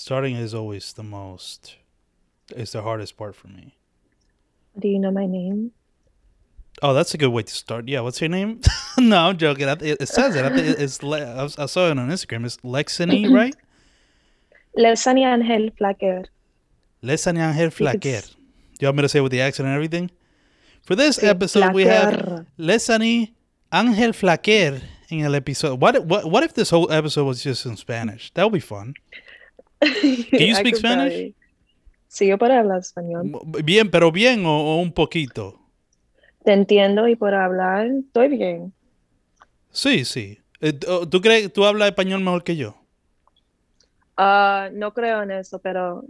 Starting is always the most. It's the hardest part for me. Do you know my name? Oh, that's a good way to start. Yeah, what's your name? no, I'm joking. It says it. I it's. Le- I saw it on Instagram. It's Lexanie, right? Lexanie Angel Flaquér. Lexanie Angel Flaquér. s- You want me to say it with the accent and everything? For this episode, we have Flaquér. Lexanie Angel Flaquér in el episode. What, what, what if this whole episode was just in Spanish? That would be fun. Can you speak Spanish? Sí, yo puedo hablar español. Bien, pero bien o, o un poquito. Te entiendo y por hablar estoy bien. Sí, sí. Eh, ¿Tú tú crees tú hablas español mejor que yo? Ah, no creo en eso, pero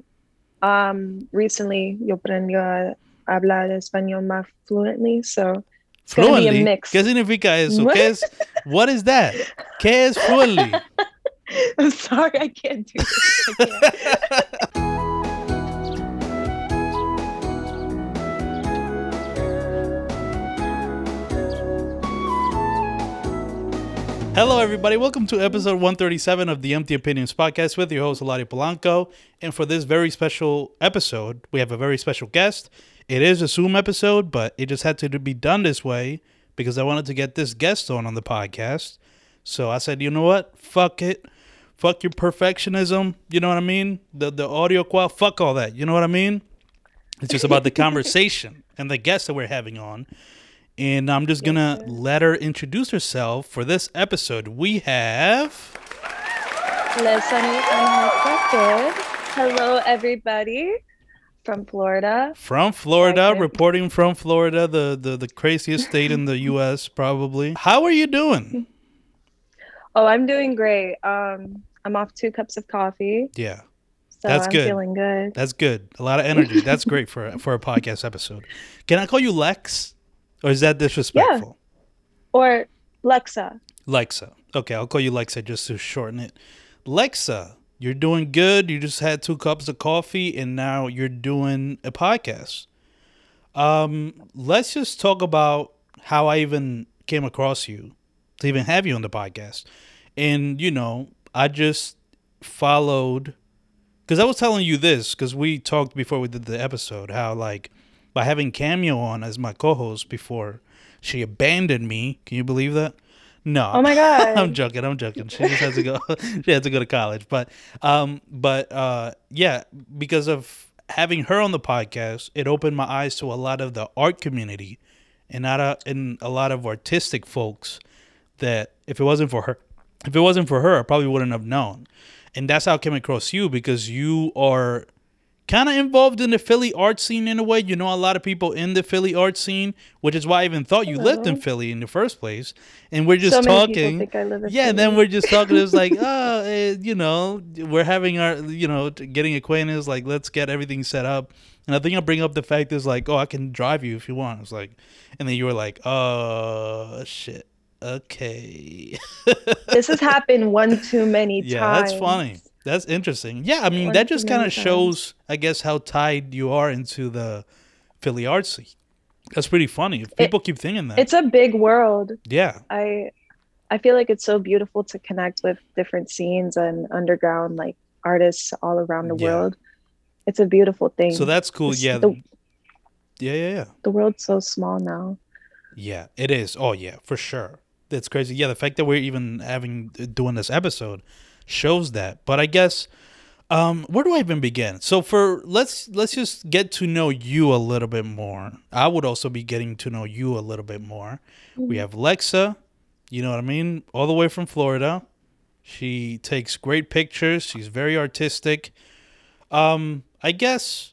um, recently yo aprendí a hablar español más fluently, so Fluently. ¿Qué significa eso? ¿Qué es? What is that? ¿Qué es fluently? I'm sorry, I can't do this. Hello, everybody. Welcome to episode 137 of the Empty Opinions podcast with your host, Eladio Polanco. And for this very special episode, we have a very special guest. It is a Zoom episode, but it just had to be done this way because I wanted to get this guest on on the podcast. So I said, you know what? Fuck it. Fuck your perfectionism. You know what I mean? The the audio quality. Fuck all that. You know what I mean? It's just about the conversation and the guests that we're having on. And I'm just gonna let her introduce herself for this episode. We have Flaquér. Hello, everybody from Florida. from Florida, Okay. reporting from Florida, the, the the craziest state in the U.S. Probably. How are you doing? Oh, I'm doing great. Um, I'm off two cups of coffee, Yeah, so That's I'm good. feeling good. that's good. A lot of energy. That's great for for a podcast episode. Can I call you Lex, or is that disrespectful? Or Lexa. Lexa. Okay, I'll call you Lexa just to shorten it. Lexa, you're doing good. You just had two cups of coffee and now you're doing a podcast. Um, let's just talk about how I even came across you to even have you on the podcast. And, you know, I just followed because I was telling you this because we talked before we did the episode how, like, by having Cameo on as my co host before she abandoned me. Can you believe that? No. Oh my God. I'm joking. I'm joking. She just has to go. she had to go to college, but um, but uh, yeah, because of having her on the podcast, it opened my eyes to a lot of the art community, and not a, and a lot of artistic folks that if it wasn't for her, if it wasn't for her, I probably wouldn't have known. And that's how I came across you because you are kind of involved in the Philly art scene in a way. You know a lot of people in the Philly art scene, which is why I even thought you lived in Philly in the first place. And we're just so talking. think I live in Yeah, and then we're just talking. It's like, oh, eh, you know, we're having our, you know, getting acquainted. Like, let's get everything set up. And I think I bring up the fact is like, oh, I can drive you if you want. It's like, and then you were like, oh shit, okay. this has happened one too many yeah, times. that's funny. That's interesting. Yeah, I mean, One that just kind of shows, I guess, how tied you are into the Philly art scene. That's pretty funny. If people keep thinking that. It's a big world. yeah. I I feel like it's so beautiful to connect with different scenes and underground like artists all around the Yeah. world. It's a beautiful thing. So that's cool. It's Yeah. the- yeah, yeah, yeah. the world's so small now. Yeah, it is. Oh yeah, for sure. That's crazy. Yeah, the fact that we're even having doing this episode shows that. But I guess um where do I even begin? So for let's let's just get to know you a little bit more. I would also be getting to know you a little bit more. We have Lexa, you know what I mean, all the way from Florida. She takes great pictures. She's very artistic. Um I guess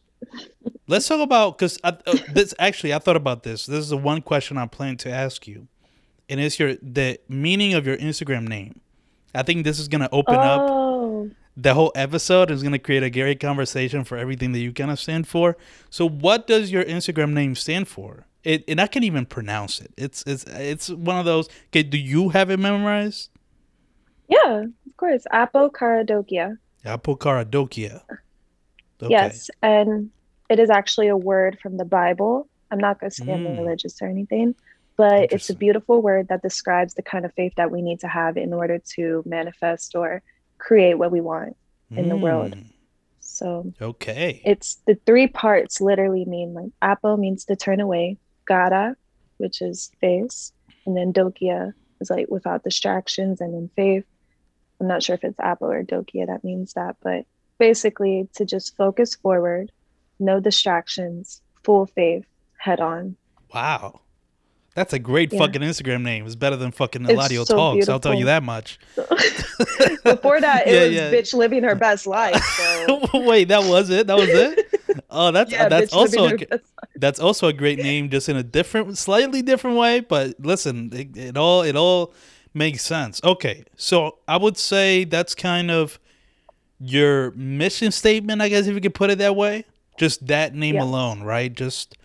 let's talk about because uh, this actually I thought about this. This is the one question I plan to ask you, and it's your the meaning of your Instagram name. I think this is gonna open up oh, the whole episode. Is gonna create a great conversation for everything that you kind of stand for. So, what does your Instagram name stand for? It and I can't even pronounce it. It's it's it's one of those. Okay, do you have it memorized? yeah, of course. Karadokia. Apokaradokia. Okay. Yes, and it is actually a word from the Bible. I'm not going to say I'm Mm. religious or anything, but it's a beautiful word that describes the kind of faith that we need to have in order to manifest or create what we want. in the world. Mm. So Okay. it's the three parts literally mean like apo means to turn away, gara, which is face, and then dokia is like without distractions, and in faith. I'm not sure if it's apo or dokia that means that, but basically to just focus forward, no distractions, full faith, head on. Wow. That's a great Yeah. fucking Instagram name. It's better than fucking Eladio so Talks. I'll tell you that much. Before that, it Yeah, was yeah. bitch living her best life. So Wait, that was it? That was it? Oh, that's uh, yeah, that's also a, her g- best that's also a great name, just in a different, slightly different way. But listen, it, it all it all makes sense. Okay, so I would say that's kind of your mission statement, I guess, if you could put it that way. Just that name alone, right? Just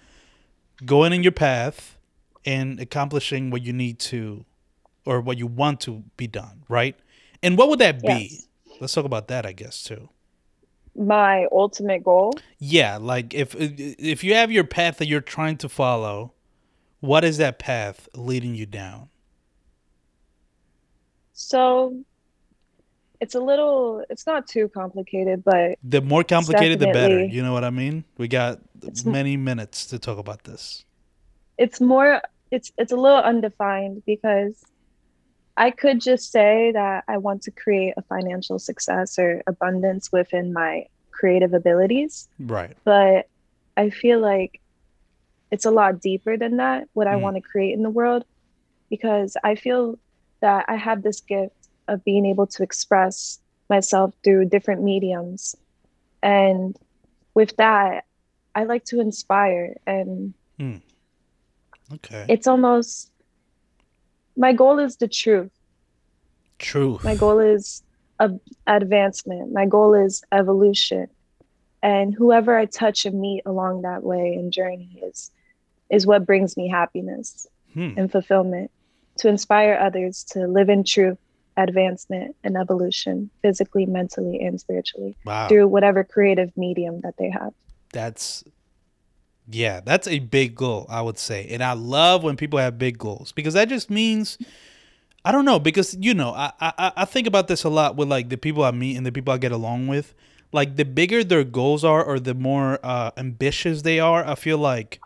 going in your path and accomplishing what you need to, or what you want to be done, right? And what would that be? Yes. Let's talk about that, I guess, too. my ultimate goal. Yeah, like if if you have your path that you're trying to follow, what is that path leading you down? So it's a little, it's not too complicated, but The more complicated, the better. You know what I mean? We got many minutes to talk about this. It's more, it's it's a little undefined because I could just say that I want to create a financial success or abundance within my creative abilities, Right. but I feel like it's a lot deeper than that, what I Mm. want to create in the world, because I feel that I have this gift of being able to express myself through different mediums. And with that, I like to inspire. And Okay. it's almost my goal is the truth. True. My goal is a, advancement. My goal is evolution. And whoever I touch and meet along that way and journey is is what brings me happiness Hmm. and fulfillment to inspire others to live in truth, advancement, and evolution, physically, mentally, and spiritually Wow. through whatever creative medium that they have. That's yeah, that's a big goal, I would say. And I love when people have big goals because that just means I don't know, because you know, I I, I think about this a lot with like the people I meet and the people I get along with. Like the bigger their goals are or the more uh, ambitious they are, I feel like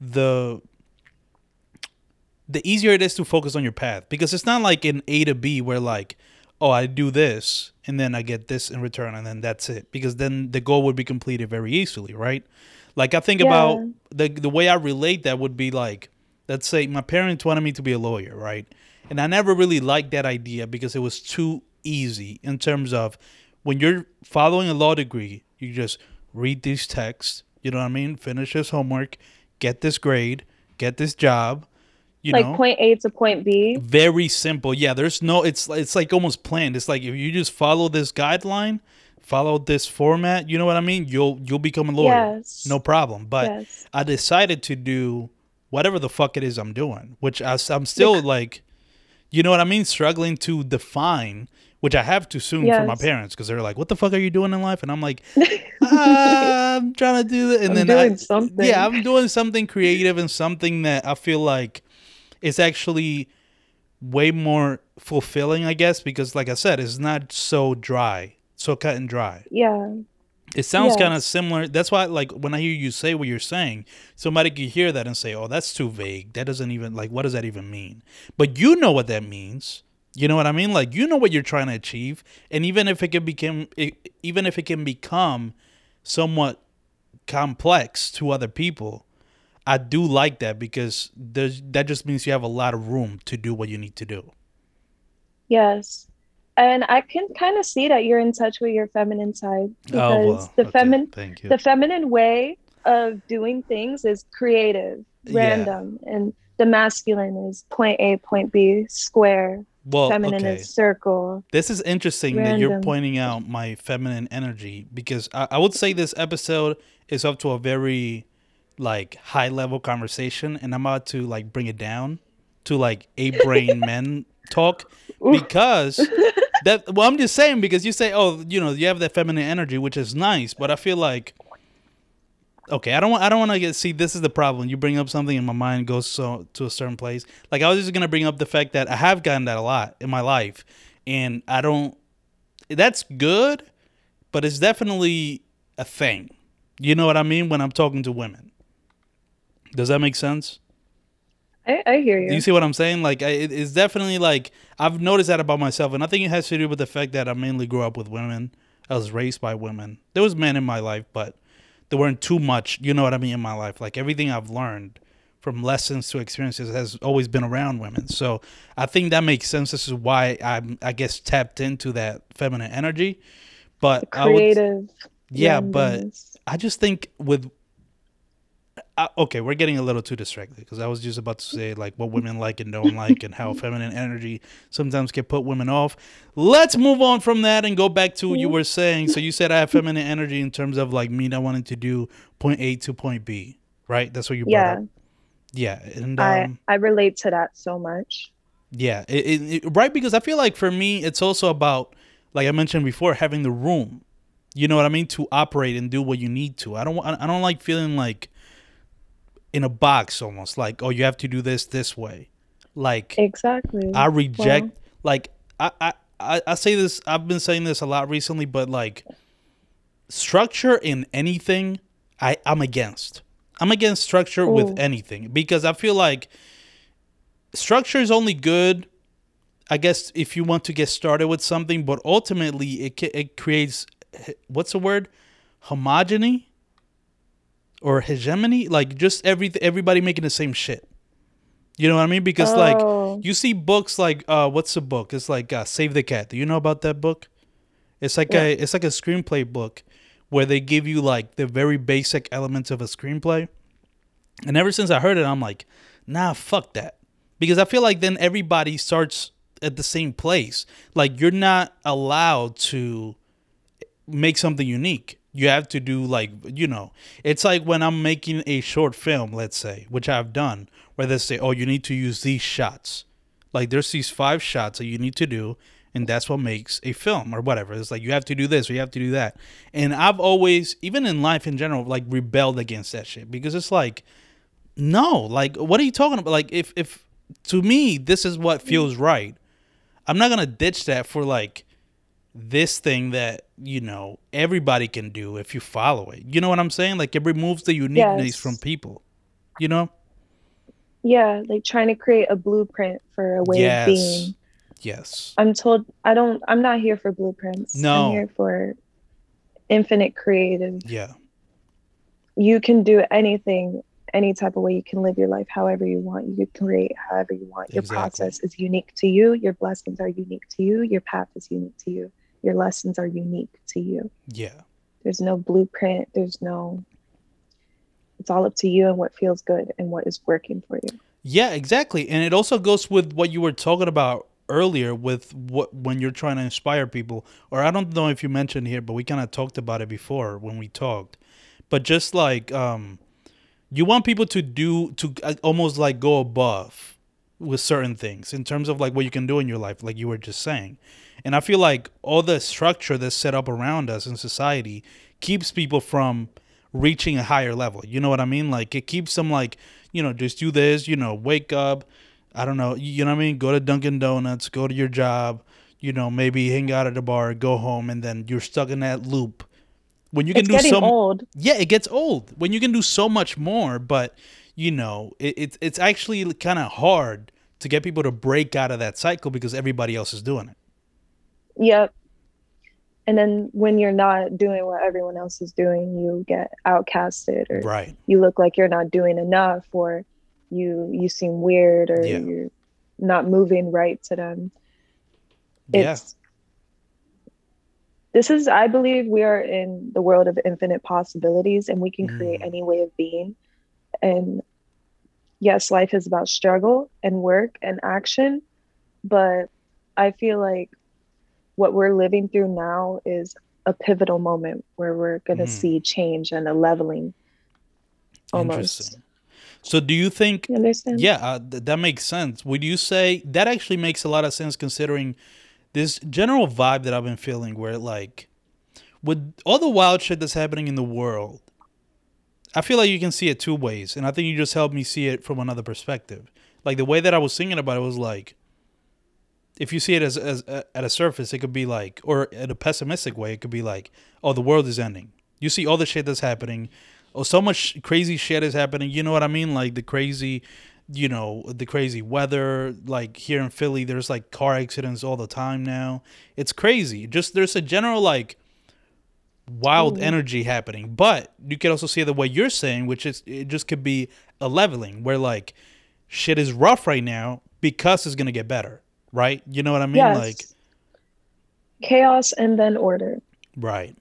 the the easier it is to focus on your path because it's not like an A to B where like oh I do this and then I get this in return and then that's it because then the goal would be completed very easily right like I think about the the way I relate that would be like let's say my parents wanted me to be a lawyer right? And I never really liked that idea because it was too easy in terms of when you're following a law degree you just read these texts you know what I mean? Finish this homework get this grade get this job you like know? point A to point B. very simple. Yeah there's no it's it's like almost planned. It's like if you just follow this guideline follow this format you know what i mean? You'll you'll become a lawyer. Yes. no problem. But Yes. i decided to do whatever the fuck it is i'm doing which I, am still like you know what i mean? Struggling to define which i have to soon for my parents because they're like what the fuck are you doing in life? And i'm like "Ah, i'm trying to do that and I'm then I, something. yeah i'm doing something creative and something that i feel like is actually way more fulfilling, I guess, because like I said, it's not so dry, so cut and dry. Yeah. It sounds kind of similar. That's why, like, when I hear you say what you're saying, somebody could hear that and say, "Oh, that's too vague. That doesn't even like what does that even mean?" But you know what that means. You know what I mean? Like, you know what you're trying to achieve, and even if it can become, it, even if it can become somewhat complex to other people, I do like that because there's that just means you have a lot of room to do what you need to do. Yes. And I can kind of see that you're in touch with your feminine side oh, because the Oh, okay. feminine Thank you. the feminine way of doing things is creative, Yeah. random, and the masculine is point A, point B, square. well, feminine okay. is circle. This is interesting that you're pointing out my feminine energy because I, I would say this episode is up to a very like high level conversation and I'm about to like bring it down to like a brain men talk because that well I'm just saying because you say oh you know you have that feminine energy which is nice but I feel like okay I don't want I don't want to get see this is the problem you bring up something and my mind goes so to a certain place like I was just gonna bring up the fact that I have gotten that a lot in my life and I don't that's good but it's definitely a thing. You know what I mean when I'm talking to women. Does that make sense? I, I hear you. You see what I'm saying? Like, I, it- it's definitely like I've noticed that about myself, and I think it has to do with the fact that I mainly grew up with women. I was raised by women. There was men in my life, but there weren't too much. You know what I mean in my life. Like everything I've learned, from lessons to experiences, has always been around women. So I think that makes sense. This is why I'm, I guess, tapped into that feminine energy. But I would, Creative. yeah, but. I just think with uh, okay, we're getting a little too distracted because I was just about to say like what women like and don't like and how feminine energy sometimes can put women off. Let's move on from that and go back to what you were saying. So you said I have feminine energy in terms of like me not wanting to do point A to point B, right? That's what you brought yeah, up. Yeah, and I um, I relate to that so much. yeah, it, it, it- right because I feel like for me it's also about like I mentioned before having the room. You know what I mean to operate and do what you need to. I don't I don't like feeling like in a box almost like oh you have to do this this way. Like Exactly. I reject like I, I I I say this I've been saying this a lot recently but like structure in anything I I'm against. I'm against structure Ooh. with anything because I feel like structure is only good I guess if you want to get started with something but ultimately it it creates what's the word homogeny or hegemony like just every everybody making the same shit. You know what I mean? Because Oh. like you see books like uh what's the book? It's like uh, Save the Cat. Do you know about that book? It's like a it's like a screenplay book where they give you like the very basic elements of a screenplay. And ever since I heard it, I'm like, nah, fuck that. Because I feel like then everybody starts at the same place. Like you're not allowed to make something unique. You have to do like you know, it's like when I'm making a short film, let's say, which I've done, where they say, "Oh, you need to use these shots." Like there's these five shots that you need to do, and that's what makes a film or whatever. It's like you have to do this or you have to do that. And I've always, even in life in general, like rebelled against that shit because it's like, no, like what are you talking about? Like if if to me this is what feels right, I'm not gonna ditch that for like this thing that you know everybody can do if you follow it. You know what I'm saying? Like it removes the uniqueness Yes. from people. You know? yeah, like trying to create a blueprint for a way yes. of being. Yes. I'm told I don't I'm not here for blueprints. No. I'm here for infinite creative. Yeah. You can do anything any type of way you can live your life however you want. You can create however you want. Your Exactly. process is unique to you. Your blessings are unique to you. Your path is unique to you. Your lessons are unique to you. Yeah. There's no blueprint. There's no it's all up to you and what feels good and what is working for you. Yeah, exactly. And it also goes with what you were talking about earlier with what when you're trying to inspire people or I don't know if you mentioned here, but we kind of talked about it before when we talked. But just like um you want people to do to uh, almost like go above with certain things in terms of like what you can do in your life like you were just saying. And I feel like all the structure that's set up around us in society keeps people from reaching a higher level. You know what I mean? Like it keeps them like, you know, just do this, you know, wake up, I don't know, you know what I mean? Go to Dunkin' Donuts, go to your job, you know, maybe hang out at the bar, go home, and then you're stuck in that loop. When you can it's do some, old. yeah, it gets old. When you can do so much more, but you know, it, it's it's actually kind of hard to get people to break out of that cycle because everybody else is doing it. Yep. And then when you're not doing what everyone else is doing, you get outcasted or Right. you look like you're not doing enough or you you seem weird or Yeah. you're not moving right to them. Yeah. This is I believe we are in the world of infinite possibilities and we can create Mm. any way of being. And yes, life is about struggle and work and action, but I feel like what we're living through now is a pivotal moment where we're going to Mm. see change and a leveling almost. So do you think You understand? Yeah, uh, th- that makes sense. Would you say that actually makes a lot of sense considering this general vibe that I've been feeling where like with all the wild shit that's happening in the world, I feel like you can see it two ways, and I think you just helped me see it from another perspective. Like the way that I was thinking about it was like if you see it as, as uh, at a surface, it could be like, or in a pessimistic way, it could be like, oh, the world is ending. You see all the shit that's happening. Oh, so much crazy shit is happening. You know what I mean? Like the crazy, you know, the crazy weather. Like here in Philly, there's like car accidents all the time now. It's crazy. Just there's a general like wild Ooh. energy happening. But you can also see the way you're saying, which is it just could be a leveling where like shit is rough right now because it's gonna get better. Right? You know what I mean? yes. Like chaos and then order. Right.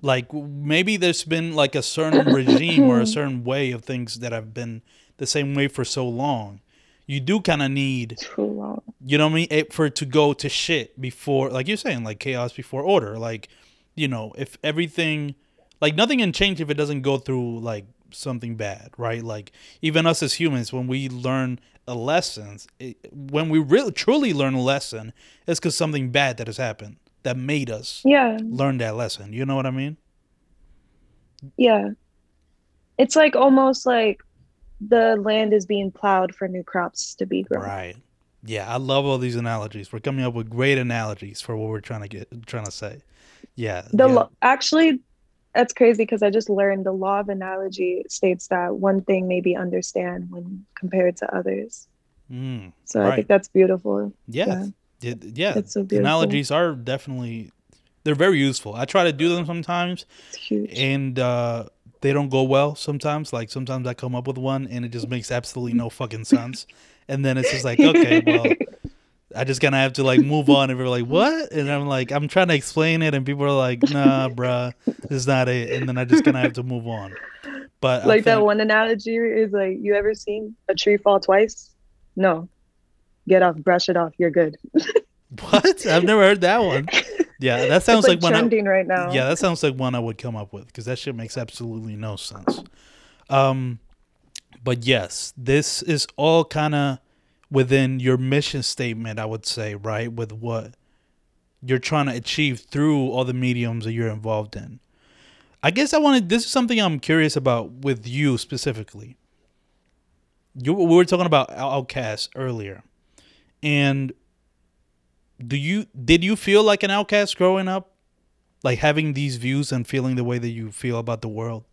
Like maybe there's been like a certain regime or a certain way of things that have been the same way for so long. You do kind of need, Too long. you know what I mean, it, for it to go to shit before, like you're saying, like chaos before order. Like, you know, if everything, like nothing can change if it doesn't go through like something bad, right? Like even us as humans, when we learn a lesson, it, when we really truly learn a lesson, it's because something bad that has happened that made us Yeah. learn that lesson. You know what I mean? Yeah. It's like almost like the land is being plowed for new crops to be grown. Right. Yeah, I love all these analogies. We're coming up with great analogies for what we're trying to get trying to say. Yeah. The yeah. lo- actually that's crazy because I just learned the law of analogy states that one thing may be understand when compared to others. Mm, So I think that's beautiful. yeah. Yeah. yeah. So beautiful. Analogies are definitely they're very useful. I try to do them sometimes It's huge. and uh they don't go well sometimes. Like sometimes I come up with one and it just makes absolutely no fucking sense. And then it's just like, okay, well, I just kind of have to like move on. And we're like, what? And I'm like, I'm trying to explain it, and people are like, nah, bruh, this is not it. And then I just kind of have to move on. But like that one analogy is like, you ever seen a tree fall twice? No. Get off, brush it off. You're good. What? I've never heard that one. Yeah, that sounds it's like, like, one. I, trending right now. yeah, that sounds like one I would come up with because that shit makes absolutely no sense. Um, but yes, this is all kind of within your mission statement, I would say, right? With what you're trying to achieve through all the mediums that you're involved in. I guess I wanted. This is something I'm curious about with you specifically. You we were talking about outcasts earlier, and do you did you feel like an outcast growing up, like having these views and feeling the way that you feel about the world?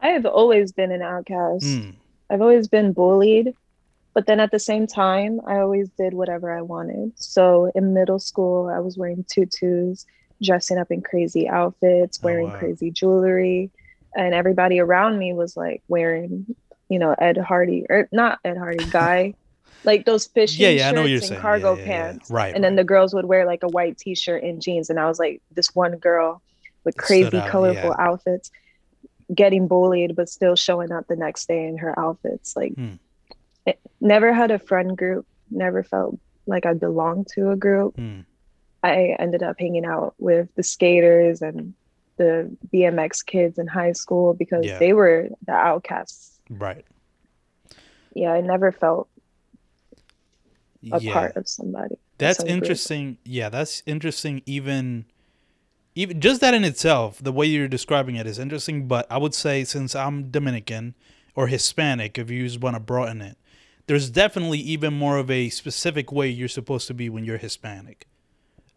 I have always been an outcast. Mm, I've always been bullied, but then at the same time, I always did whatever I wanted. So in middle school, I was wearing tutus, dressing up in crazy outfits, Oh, wearing wow. crazy jewelry, and everybody around me was like wearing, you know, Ed Hardy or not Ed Hardy, guy, like those fishing yeah, yeah, I know you're shirts saying. and cargo Yeah, pants. Right. And then right. the girls would wear like a white t-shirt and jeans, and I was like this one girl with crazy, out, colorful outfits, getting bullied, but still showing up the next day in her outfits. Like, Hmm. It, never had a friend group. Never felt like I belonged to a group. Mm, I ended up hanging out with the skaters and the BMX kids in high school because Yeah. they were the outcasts. right. Yeah, I never felt a yeah. part of somebody. That's some group. interesting. Yeah, that's interesting. Even, even just that in itself, the way you're describing it is interesting. But I would say since I'm Dominican or Hispanic, if you just want to broaden it, there's definitely even more of a specific way you're supposed to be when you're Hispanic.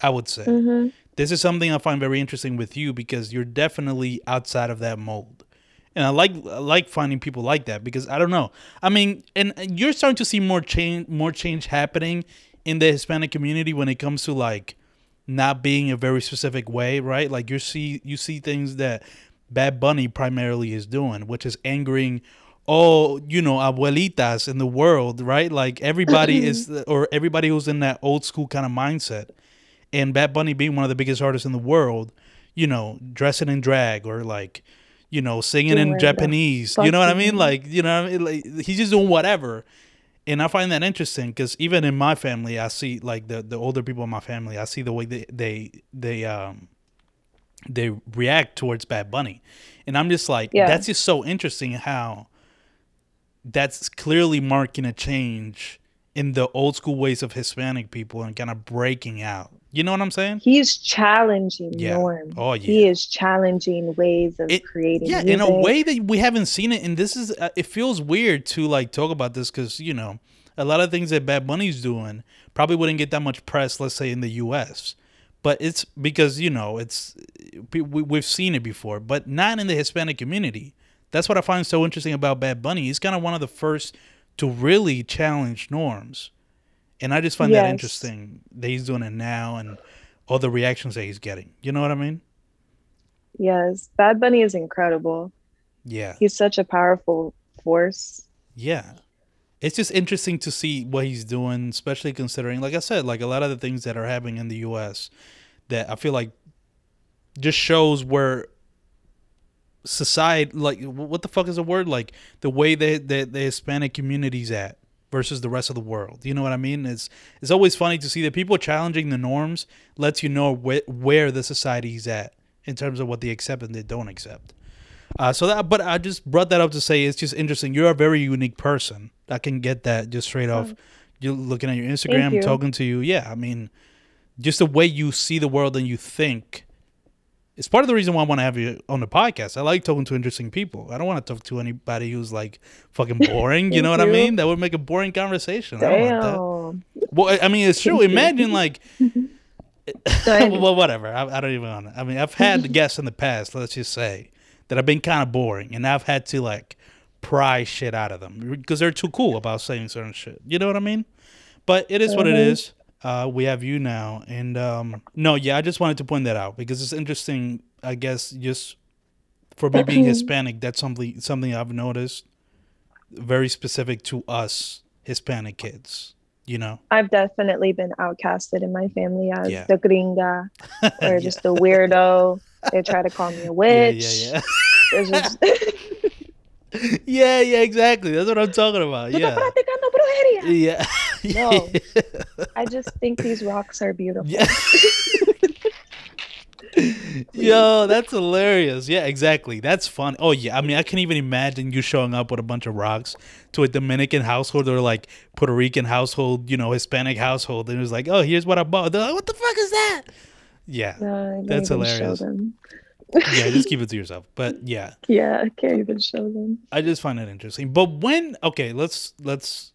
I would say Mhm. this is something I find very interesting with you because you're definitely outside of that mold. And I like I like finding people like that because I don't know. I mean, and you're starting to see more change more change happening in the Hispanic community when it comes to like not being a very specific way, right? Like you see you see things that Bad Bunny primarily is doing, which is angering all, you know, abuelitas in the world, right? Like everybody is or everybody who's in that old school kind of mindset and Bad Bunny being one of the biggest artists in the world, you know, dressing in drag or like, you know, singing in Japanese. You know what I mean? Like, you know, what I mean? like he's just doing whatever. And I find that interesting because even in my family, I see like the the older people in my family, I see the way they they they um they react towards Bad Bunny, and I'm just like, Yeah. that's just so interesting how that's clearly marking a change in the old school ways of Hispanic people and kind of breaking out. You know what I'm saying? He's challenging Yeah. norms. Oh, yeah. He is challenging ways of It- creating. Yeah, in a way that we haven't seen it, and this is uh, it feels weird to like talk about this because you know a lot of things that Bad Bunny's doing probably wouldn't get that much press, let's say in the U.S. But it's because you know it's we, we've seen it before, but not in the Hispanic community. That's what I find so interesting about Bad Bunny. He's kind of one of the first to really challenge norms, and I just find Yes. that interesting that he's doing it now and all the reactions that he's getting. You know what I mean? Yes, Bad Bunny is incredible. Yeah. He's such a powerful force. Yeah. It's just interesting to see what he's doing, especially considering, like I said, like a lot of the things that are happening in the U.S. that I feel like just shows where society, like, what the fuck is the word? Like the way that the, the Hispanic community's at versus the rest of the world. You know what I mean? It's it's always funny to see that people challenging the norms lets you know wh- where the society's at in terms of what they accept and they don't accept. Uh, so that, but I just brought that up to say it's just interesting. You're a very unique person. I can get that just straight off. You're looking at your Instagram, you. talking to you. Yeah, I mean, just the way you see the world and you think. It's part of the reason why I want to have you on the podcast. I like talking to interesting people. I don't want to talk to anybody who's like fucking boring. you know what Thank I mean? That would make a boring conversation. I don't want that. Well, I mean, it's true. Imagine like well, whatever. I, I don't even want to. I mean, I've had guests in the past, let's just say, that I've been kind of boring, and I've had to like pry shit out of them because they're too cool about saying certain shit. You know what I mean? But it is what it Mhm. is. Uh, we have you now, and um, no, yeah, I just wanted to point that out because it's interesting. I guess just for me being Hispanic, that's something something I've noticed very specific to us Hispanic kids. You know, I've definitely been outcasted in my family as Yeah. the gringa or Yeah. just the weirdo. They try to call me a witch. yeah, yeah. It's just, yeah, yeah, exactly. That's what I'm talking about. "Tú estás Yeah. practicando brujería." Yeah. No. I just think these rocks are beautiful. Yeah. Yo, that's hilarious. Yeah, exactly. That's fun. Oh yeah, I mean, I can't even imagine you showing up with a bunch of rocks to a Dominican household or like Puerto Rican household, you know, Hispanic household, and it was like, oh, here's what I bought. They're like, what the fuck is that? Yeah, No, That's hilarious. Yeah. Just keep it to yourself. But yeah, Yeah, I can't even show them. I just find it interesting. But when okay, let's let's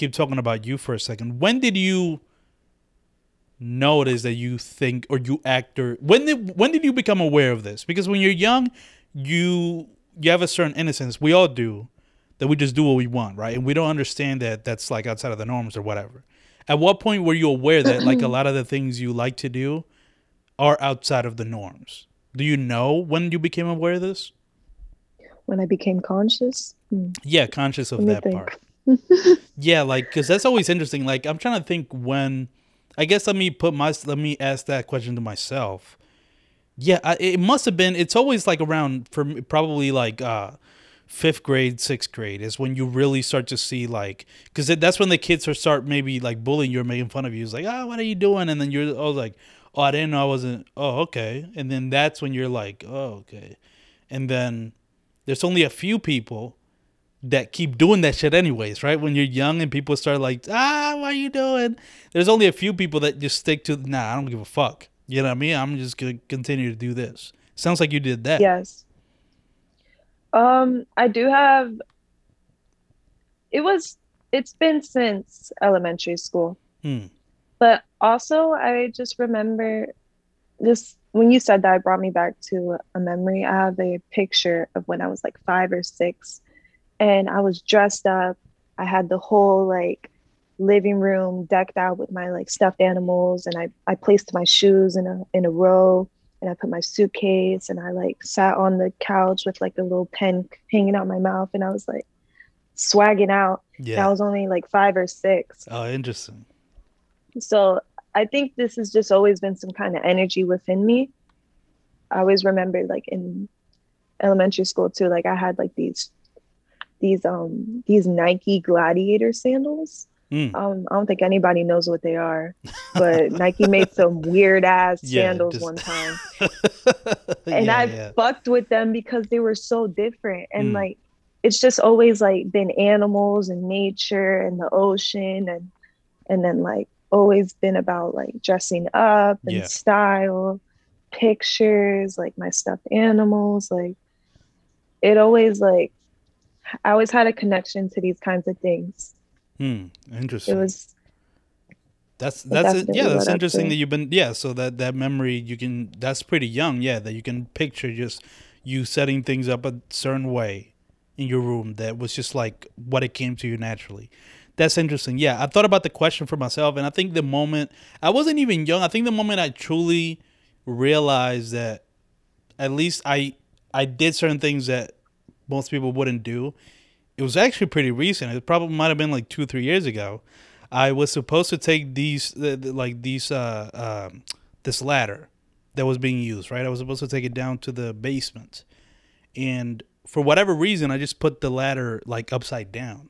keep talking about you for a second. When did you notice that you think or you act or when did when did you become aware of this? Because when you're young, you you have a certain innocence. We all do that we just do what we want, right? And we don't understand that that's like outside of the norms or whatever. At what point were you aware that like a lot of the things you like to do are outside of the norms? Do you know when you became aware of this? When I became conscious, hmm, Yeah, conscious of that think. part. Yeah, like because that's always interesting. Like I'm trying to think when. I guess let me put my let me ask that question to myself. Yeah, I, it must have been. It's always like around for me, probably like uh, fifth grade, sixth grade is when you really start to see like because that's when the kids are start maybe like bullying you or making fun of you. It's like, oh, what are you doing? And then you're oh like, oh, I didn't know I wasn't. Oh, okay. And then that's when you're like, oh, okay. And then there's only a few people that keep doing that shit anyways, right? When you're young and people start like, ah, what are you doing? There's only a few people that just stick to, nah, I don't give a fuck. You know what I mean? I'm just gonna continue to do this. Sounds like you did that. Yes. Um, I do have. It was. It's been since elementary school, Hmm. but also I just remember this when you said that. It brought me back to a memory. I have a picture of when I was like five or six, and I was dressed up. I had the whole like living room decked out with my like stuffed animals, and I I placed my shoes in a in a row and I put my suitcase and I like sat on the couch with like a little pen hanging out my mouth and I was like swagging out. And I was only like five or six. Oh, interesting. So I think this has just always been some kind of energy within me. I always remember like in elementary school too, like I had like these these um these Nike gladiator sandals. Hmm. Um, I don't think anybody knows what they are, but Nike made some weird ass Yeah, sandals just- one time. and yeah, I yeah. fucked with them because they were so different and Mm. like it's just always like been animals and nature and the ocean and and then like always been about like dressing up and style pictures like my stuffed animals like it always like I always had a connection to these kinds of things Hmm. Interesting. It was That's that's it. yeah. That's interesting that you've been yeah. So that that memory you can that's pretty young. Yeah, that you can picture just you setting things up a certain way in your room that was just like what it came to you naturally. That's interesting. Yeah, I thought about the question for myself, and I think the moment I wasn't even young. I think the moment I truly realized that at least I I did certain things that most people wouldn't do. It was actually pretty recent. It probably might have been like two, three years ago. I was supposed to take these, like these, uh, um, this ladder that was being used. Right, I was supposed to take it down to the basement, and for whatever reason, I just put the ladder like upside down.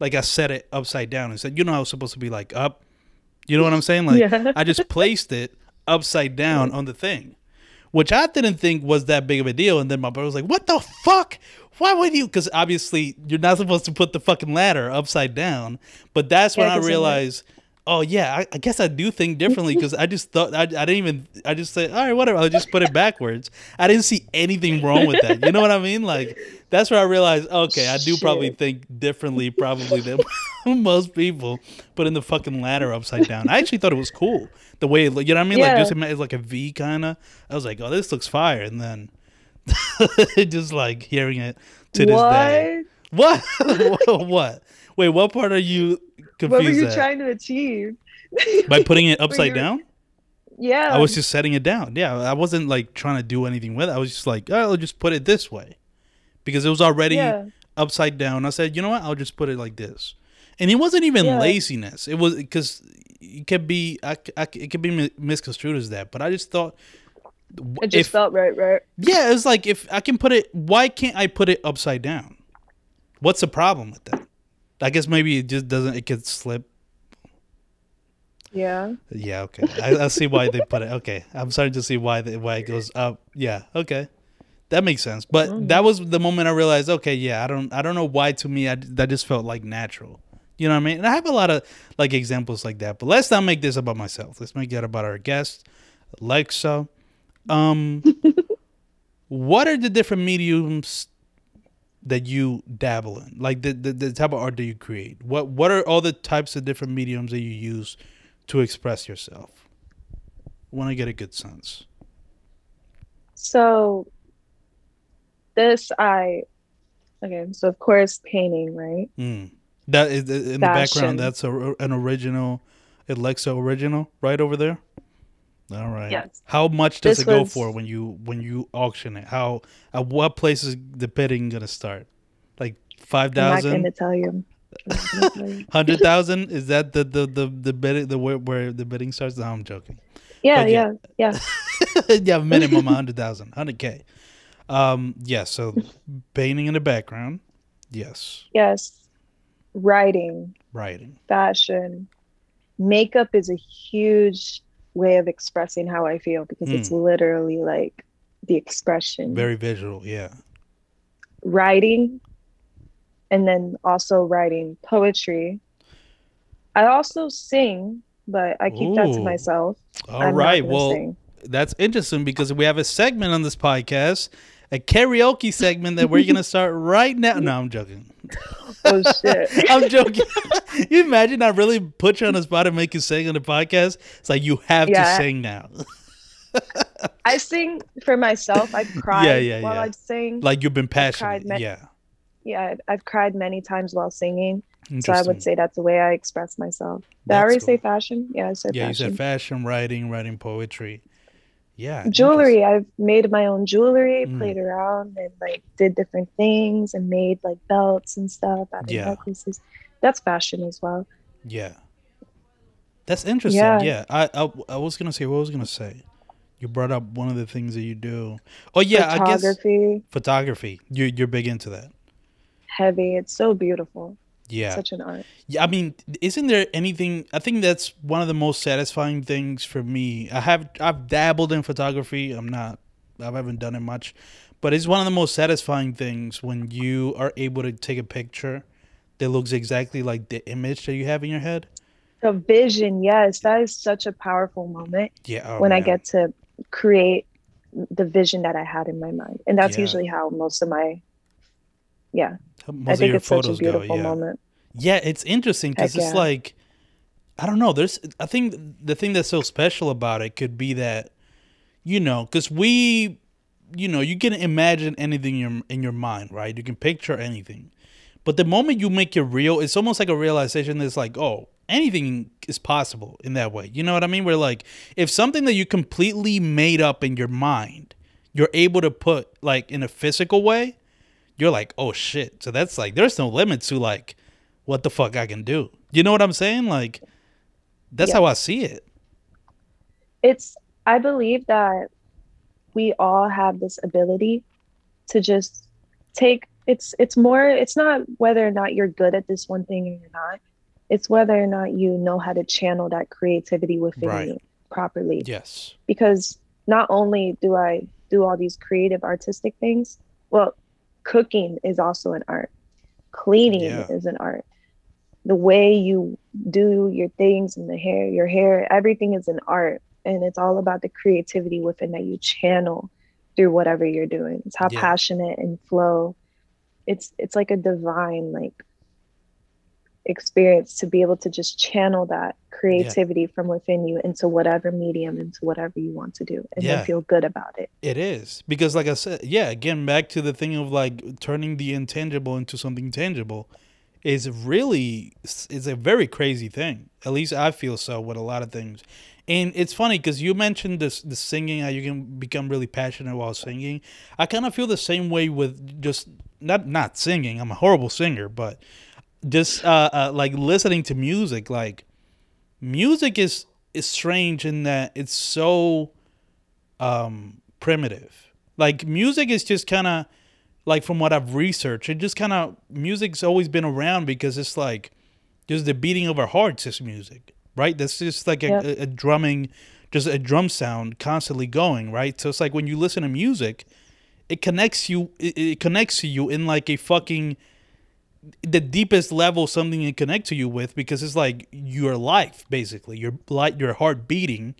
Like I set it upside down and said, you know, I was supposed to be like up. You know what I'm saying? Like Yeah. I just placed it upside down on the thing, which I didn't think was that big of a deal. And then my brother was like, "What the fuck? Why would you?" Because obviously you're not supposed to put the fucking ladder upside down. But that's when Yeah, I realized, oh yeah, I, I guess I do think differently because I just thought I, I didn't even I just said, all right, whatever. I'll just put it backwards. I didn't see anything wrong with that. You know what I mean? Like that's where I realized, okay, I do probably think differently probably than most people putting the fucking ladder upside down. I actually thought it was cool the way it looked. You know what I mean? Like just it's like a V kind of. I was like, oh, this looks fire, and then just like hearing it to this day. What? what? Wait, what part are you confused What were you at? trying to achieve? By putting it upside down? yeah. I was just setting it down. Yeah, I wasn't like trying to do anything with it. I was just like, oh, I'll just put it this way because it was already Yeah. upside down. I said, you know what? I'll just put it like this. And it wasn't even Yeah. laziness. It was because it could be, I, I, it could be misconstrued as that. But I just thought, It just if, felt right, right? yeah, it's like if I can put it, why can't I put it upside down? What's the problem with that? I guess maybe it just doesn't. It could slip. Yeah. Yeah, okay. I, I see why they put it. Okay, I'm starting to see why the, why it goes up. Yeah, okay, that makes sense. But Mm. that was the moment I realized. Okay, yeah, I don't I don't know why to me I, that just felt like natural. You know what I mean? And I have a lot of like examples like that. But let's not make this about myself. Let's make it about our guest, Alexa. Um, what are the different mediums that you dabble in? Like the, the the type of art that you create. What what are all the types of different mediums that you use to express yourself? Want to get a good sense. So this I okay, so of course painting, right? Mm. That is in the background. That's a, an original Alexa original right over there. All right. Yes. How much does This it go was- for when you when you auction it? How at what place is the bidding gonna start? Like five thousand? I'm not gonna tell you. I'm not gonna tell you. hundred thousand? Is that the the the the bidding the where, where the bidding starts? No, I'm joking. Yeah, yeah. yeah, yeah. yeah, minimum hundred thousand, hundred k. Um, yes. so painting in the background. Yes, Yes. Writing, writing. fashion, makeup is a huge way of expressing how I feel because it's hmm. literally like the expression. Very visual. Yeah. writing and then also writing poetry. I also sing, but I keep that to myself. All I'm right. Well, sing. that's interesting because we have a segment on this podcast, a karaoke segment that we're gonna start right now. No, I'm joking. Oh shit. I'm joking. you imagine I really put you on the spot and make you sing on the podcast? It's like you have Yeah. to sing now. I sing for myself. I've cried Yeah, yeah, while yeah. I sing. like you've been passionate. ma- yeah. yeah, I've- I've cried many times while singing. So I would say that's the way I express myself. Did I That's already cool. say fashion? Yeah, I said Yeah, you said fashion, writing, writing poetry. Yeah. jewelry i've made my own jewelry Mm. played around and like did different things and made like belts and stuff out of Yeah. necklaces that's fashion as well Yeah. That's interesting. Yeah. Yeah. I, I I was gonna say what I was gonna say. You brought up one of the things that you do. Oh yeah, I guess photography photography. You you're big into that. heavy it's so beautiful Yeah. such an art Yeah, I mean, isn't there anything? I think that's one of the most satisfying things for me. I have I've dabbled in photography. I'm not. I haven't done it much, but it's one of the most satisfying things when you are able to take a picture that looks exactly like the image that you have in your head. the vision yes that is such a powerful moment Yeah. oh, when i get to create the vision that i had in my mind and that's Yeah. usually how most of my yeah most i of think your it's such a photos beautiful go. Yeah. moment Yeah, it's interesting because it's yeah. like I don't know. There's I think the thing that's so special about it could be that you know because we you know you can imagine anything in your in your mind, right? You can picture anything, but the moment you make it real, it's almost like a realization that's like, oh, anything is possible in that way. You know what I mean? Where like if something that you completely made up in your mind, you're able to put like in a physical way, you're like, oh shit. So that's like there's no limit to like what the fuck I can do. You know what I'm saying? Like that's Yeah. how I see it. It's, I believe that we all have this ability to just take, it's, it's more, it's not whether or not you're good at this one thing or you're not. It's whether or not you know how to channel that creativity within Right. you properly. Yes. because not only do I do all these creative artistic things, well, cooking is also an art. Cleaning Yeah. is an art. The way you do your things and the hair, your hair, everything is an art. And it's all about the creativity within that you channel through whatever you're doing. It's how Yeah. passionate and flow. It's it's like a divine like experience to be able to just channel that creativity from within you into whatever medium into whatever you want to do and Yeah. feel good about it It is because, like I said, yeah. Again, back to the thing of like turning the intangible into something tangible is really is a very crazy thing. At least I feel so with a lot of things. And it's funny because you mentioned this the singing how you can become really passionate while singing. I kind of feel the same way with just not not singing. I'm a horrible singer, but just uh, uh like listening to music. Like music is is strange in that it's so um primitive. Like music is just kind of like from what I've researched, it just kind of music's always been around because it's like just the beating of our hearts is music, right? That's just like a, Yep. a, a drumming, just a drum sound constantly going, right? So it's like when you listen to music, it connects you, it, it connects to you in like a fucking the deepest level something it connect to you with because it's like your life basically. Your like your heart beating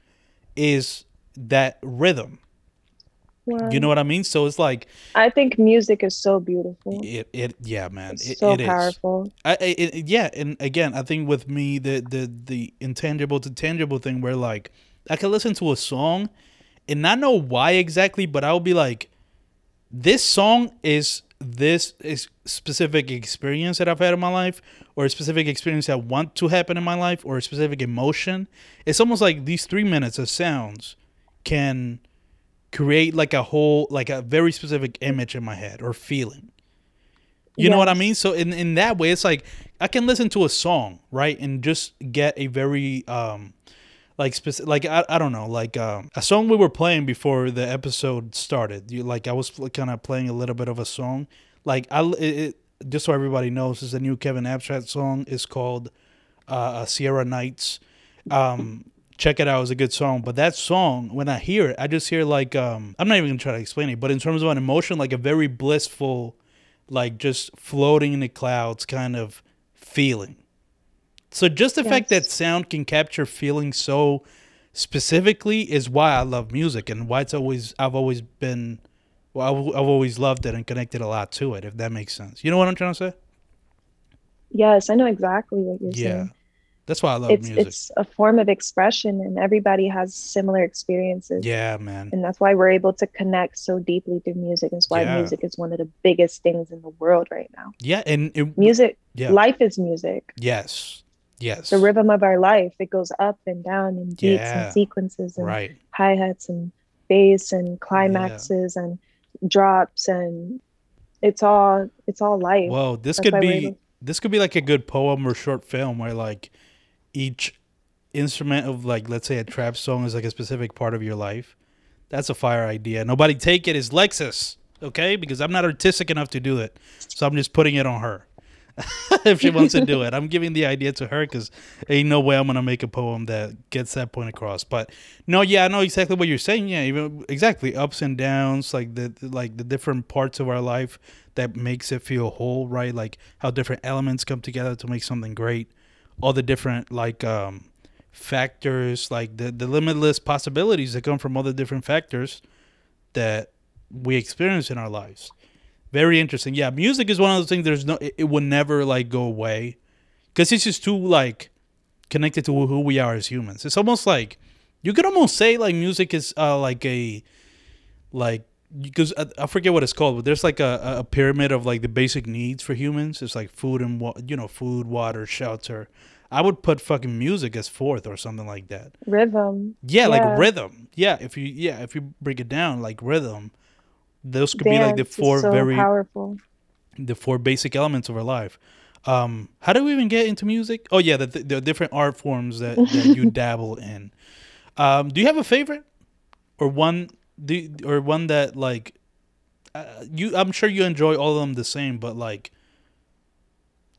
is that rhythm. Wow. you know what i mean? So it's like i think music is so beautiful. It, it yeah man it's it, so it powerful. I it, yeah, and again, I think with me the the the intangible to tangible thing where like I can listen to a song and not know why exactly, but I'll be like, this song is this is specific experience that I've had in my life, or a specific experience I want to happen in my life, or a specific emotion. It's almost like these three minutes of sounds can create like a whole like a very specific image in my head or feeling. You know what I mean? So in in that way, it's like I can listen to a song, right, and just get a very um like specific like I, I don't know like um a song we were playing before the episode started. You like I was kind of playing a little bit of a song. Like I it, it, just so everybody knows, is a new Kevin Abstract song. It's called uh, Sierra Nights. Um, check it out; it's a good song. But that song, when I hear it, I just hear like um, I'm not even gonna try to explain it, but in terms of an emotion, like a very blissful, like just floating in the clouds kind of feeling. So just the fact that sound can capture feelings so specifically is why I love music and why it's always I've always been well I've, I've always loved it and connected a lot to it if that makes sense. You know what I'm trying to say? yes i know exactly what you're Yeah. saying That's why I love it's music. it's a form of expression and everybody has similar experiences yeah, man. and that's why we're able to connect so deeply through music it's why Yeah. music is one of the biggest things in the world right now Yeah, and it, music yeah. life is music yes. Yes. the rhythm of our life it goes up and down in beats Yeah. and sequences and Right. hi-hats and bass and climaxes and drops and it's all it's all life Well, this That's could be this could be like a good poem or short film where like each instrument of like let's say a trap song is like a specific part of your life. That's a fire idea. Nobody take it. It's Lexa's, okay? Because I'm not artistic enough to do it, so I'm just putting it on her. if she wants to do it, I'm giving the idea to her because ain't no way I'm gonna make a poem that gets that point across. But no, yeah, I know exactly what you're saying. Yeah, even exactly ups and downs, like the like the different parts of our life that makes it feel whole, right? Like how different elements come together to make something great. All the different like um factors, like the the limitless possibilities that come from all the different factors that we experience in our lives. Very interesting. Yeah, music is one of those things. There's no, it, it will never like go away. because it's just too like connected to who we are as humans. It's almost like you could almost say like music is uh, like a like because I, I forget what it's called, but there's like a, a pyramid of like the basic needs for humans. It's like food and wa- you know food, water, shelter. I would put fucking music as fourth or something like that. Rhythm. Yeah, Yeah. like rhythm. Yeah, if you yeah if you break it down like rhythm, those could be like the four so very powerful. the four basic elements of our life. Um, how do we even get into music? Oh yeah, the, the different art forms that, that you dabble in. Um, do you have a favorite or one? Do or one that like uh, you? I'm sure you enjoy all of them the same, but like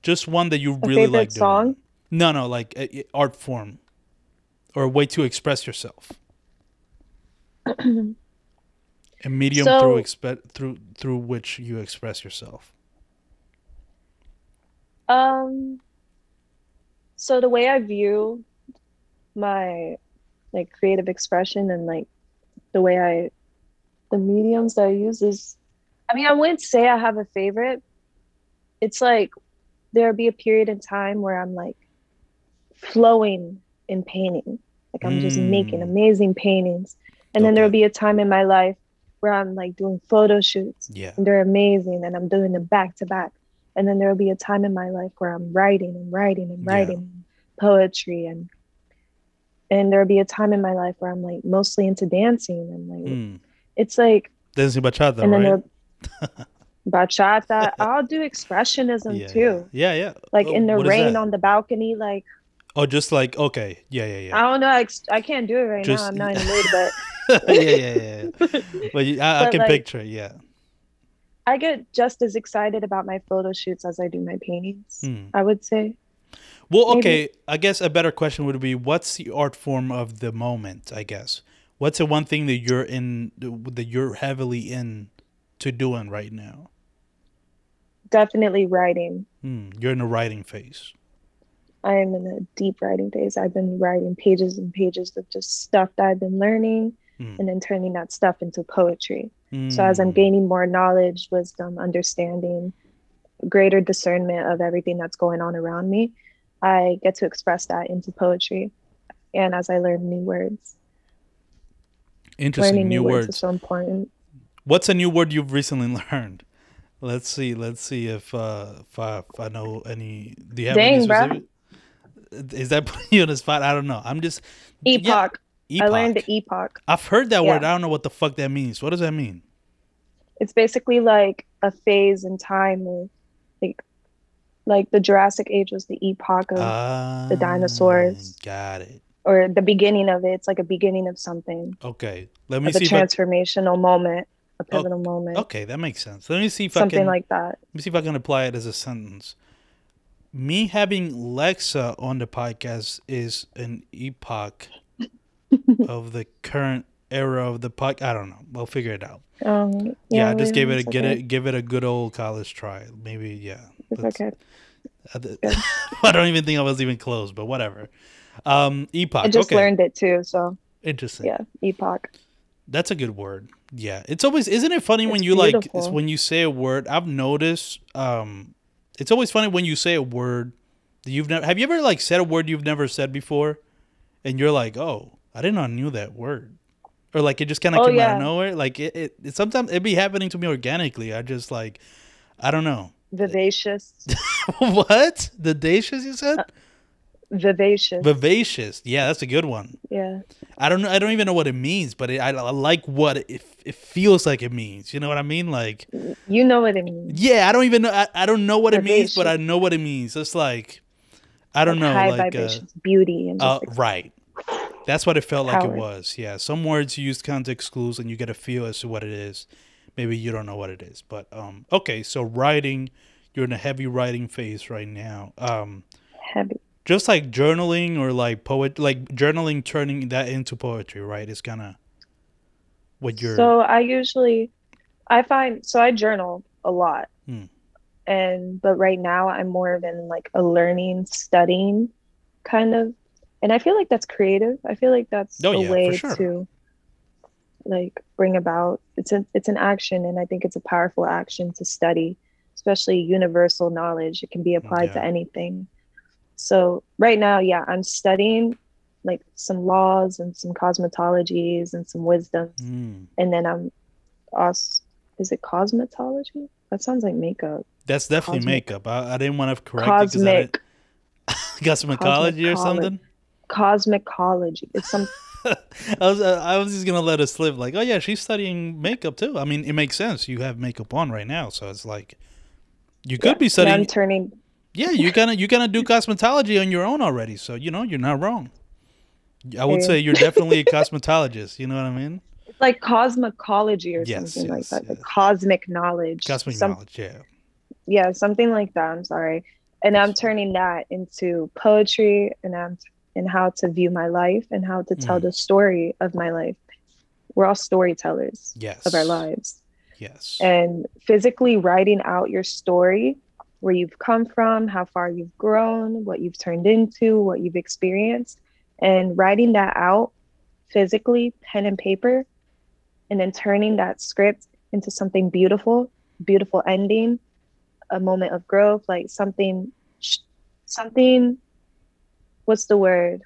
just one that you A really like. doing. song? No, no, like a, a art form or a way to express yourself. a medium So- through expe- through through which you express yourself. Um, so the way I view my like creative expression and like the way I the mediums that I use is I mean, I wouldn't say I have a favorite. It's like there'll be a period in time where I'm like flowing in painting. Like I'm just making Mm. amazing paintings. And then there'll be a time in my life where I'm like doing photo shoots Yeah. and they're amazing and I'm doing them back to back. And then there'll be a time in my life where I'm writing and writing and Yeah. writing poetry and and there'll be a time in my life where I'm like mostly into dancing and like Mm. it's like Dancing bachata, and then right? bachata. I'll do expressionism yeah, too. Yeah, yeah. Like Oh, in the rain on the balcony, like Oh, just like okay, yeah, yeah, yeah. I don't know, I, ex- I can't do it right Just- now. I'm not in the mood, but yeah, yeah, yeah. But you, I, I can like- picture, it, yeah. I get just as excited about my photo shoots as I do my paintings. Hmm. I would say. Well, maybe- okay. I guess a better question would be, what's the art form of the moment? I guess. What's the one thing that you're in that you're heavily in to doing right now? Definitely writing. Hmm. You're in a writing phase. I am in a deep writing phase. I've been writing pages and pages of just stuff that I've been learning Hmm. and then turning that stuff into poetry. So as I'm Hmm. gaining more knowledge, wisdom, understanding, greater discernment of everything that's going on around me, I get to express that into poetry. And as I learn new words, interesting learning new new, words. words. is so important. What's a new word you've recently learned? Let's see. Let's see if uh if I, if I know any. Do you have any Dang, bruh. specific? Is that putting you on the spot? I don't know. I'm just Epoch. Yeah, I learned epoch. the epoch. I've heard that word. I don't know what the fuck that means. What does that mean? It's basically like a phase in time of like like the Jurassic age was the epoch of the ah, dinosaurs. Got it. or the beginning of it. It's like a beginning of something. Okay. Let me Like a see. I, transformational moment, a oh, pivotal moment. okay, that makes sense. Let me see if I something can. like that. Let me see if I can apply it as a sentence. Me having Lexa on the podcast is an epoch of the current era of the puck. I don't know. We'll figure it out. Um, Yeah, I just gave it a get okay. it give it a good old college try. Maybe yeah. It's okay. I th- I don't even think I was even close, but whatever. Um, epoch. I just okay, learned it too, so interesting. yeah, epoch. That's a good word. Yeah, it's always isn't it funny when It's you like beautiful. it's when you say a word. I've noticed. Um, it's always funny when you say a word that you've never. Have you ever like said a word you've never said before, and you're like, oh, I didn't know I knew that word, or like it just kind of Oh, came out of nowhere. Like it, it, it sometimes it be happening to me organically. I just like, I don't know. Vivacious, what the dacious you said? vivacious. Vivacious. Yeah, that's a good one. yeah, I don't know. I don't even know what it means, but it, I, I like what it, it feels like it means. You know what I mean? Like, you know what it means. yeah, I don't even know. I, I don't know what it means, but I know what it means. It's like, I don't Like know, high like, uh, beauty, and uh, like, right. That's what it felt like it was. Yeah, some words you use context clues, and you get a feel as to what it is. Maybe you don't know what it is, but um, okay. So writing, you're in a heavy writing phase right now. Um, heavy. just like journaling or like poet, like journaling, turning that into poetry, right? It's kind of what you're. So I usually, I find so I journal a lot, Hmm. and but right now I'm more of in like a learning, studying kind of, and I feel like that's creative. I feel like that's Oh, a yeah, way sure. to like bring about. It's an it's an action, and I think it's a powerful action to study, especially universal knowledge. It can be applied Yeah. to anything. So right now, yeah, I'm studying like some laws and some cosmetologies and some wisdoms, Mm. and then I'm also is it cosmetology? That sounds like makeup. That's definitely Cosmic- makeup. I, I didn't want to correct it because I didn't. Cosmic Cosmetology or something. Cosmetology. It's some I was uh, I was just gonna let it slip. Like, oh yeah, she's studying makeup too. I mean, it makes sense. You have makeup on right now, so it's like you could be studying. I'm turning Yeah, you're gonna you're gonna do cosmetology on your own already. So you know you're not wrong. I would say you're definitely a cosmetologist. You know what I mean? it's like cosmecology or Yes, something like yes, that. Like yes. cosmic knowledge. Cosmic Some- knowledge. Yeah. yeah something like that i'm sorry and i'm turning that into poetry and i'm and how to view my life and how to tell Mhm. the story of my life we're all storytellers Yes. of our lives Yes. and physically writing out your story where you've come from how far you've grown what you've turned into what you've experienced and writing that out physically pen and paper and then turning that script into something beautiful beautiful ending a moment of growth like something something what's the word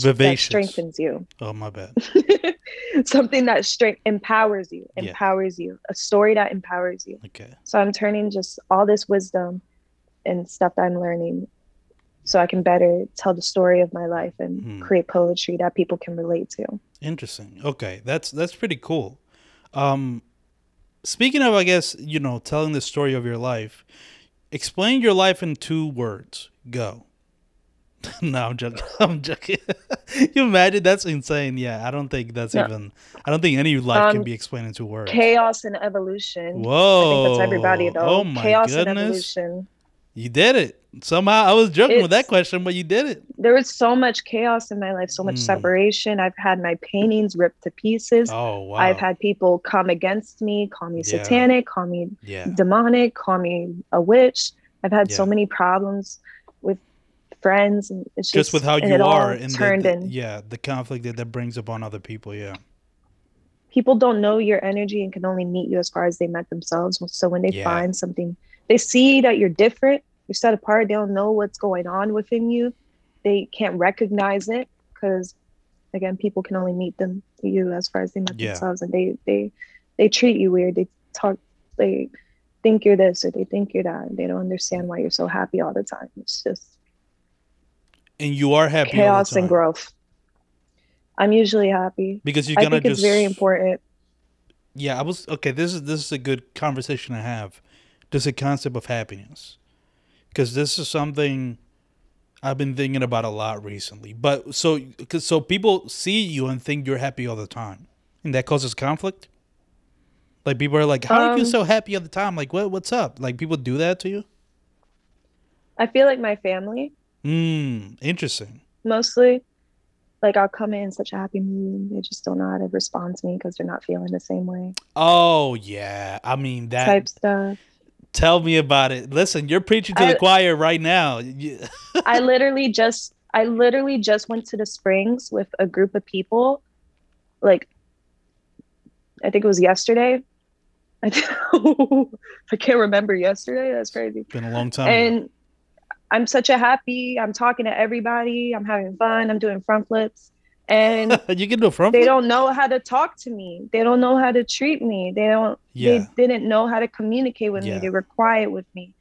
Vivacious. that strengthens you oh my bad. something that strength empowers you Yeah. empowers you a story that empowers you Okay. so i'm turning just all this wisdom and stuff that i'm learning so i can better tell the story of my life and Hmm. create poetry that people can relate to Interesting. Okay, that's that's pretty cool. Um, speaking of, I guess you know, telling the story of your life. Explain your life in two words. Go. no, I'm joking. I'm joking. you imagine that's insane. Yeah, I don't think that's No. even. I don't think any life can Um, be explained into words. chaos and evolution Whoa! i think that's everybody though Oh my chaos and evolution You did it somehow. I was joking with that question, but you did it. there was so much chaos in my life so much Mm. separation i've had my paintings ripped to pieces Oh wow! i've had people come against me call me Yeah. satanic call me yeah. demonic call me a witch i've had so many problems with friends and it's just, Just with how you are and the, turned the- in yeah, the conflict that that brings upon other people. Yeah. people don't know your energy and can only meet you as far as they met themselves so when they Yeah. find something they see that you're different you're set apart they don't know what's going on within you they can't recognize it because again people can only meet them you as far as they met Yeah. themselves and they they they treat you weird they talk they think you're this or they think you're that and they don't understand why you're so happy all the time it's just And you are happy all the chaos and growth. I'm usually happy. Because you're gonna I think it's very important. Yeah i was okay this is this is a good conversation to have. Just a concept of happiness. Because this is something i've been thinking about a lot recently. But so because so people see you and think you're happy all the time. And that causes conflict? Like people are like how are you Um, so happy all the time? Like what what's up? Like people do that to you? I feel like my family mm interesting mostly like I'll come in such a happy mood and they just don't know how to respond to me because they're not feeling the same way oh yeah i mean that type stuff. tell me about it listen you're preaching to the choir right now I literally just I literally just went to the springs with a group of people like I think it was yesterday. I, I can't remember yesterday. That's crazy. been a long time. And I'm such a happy. I'm talking to everybody. I'm having fun. I'm doing front flips. And you can do front they flip? don't know how to talk to me. They don't know how to treat me. They don't Yeah. they didn't know how to communicate with Yeah. me. They were quiet with me.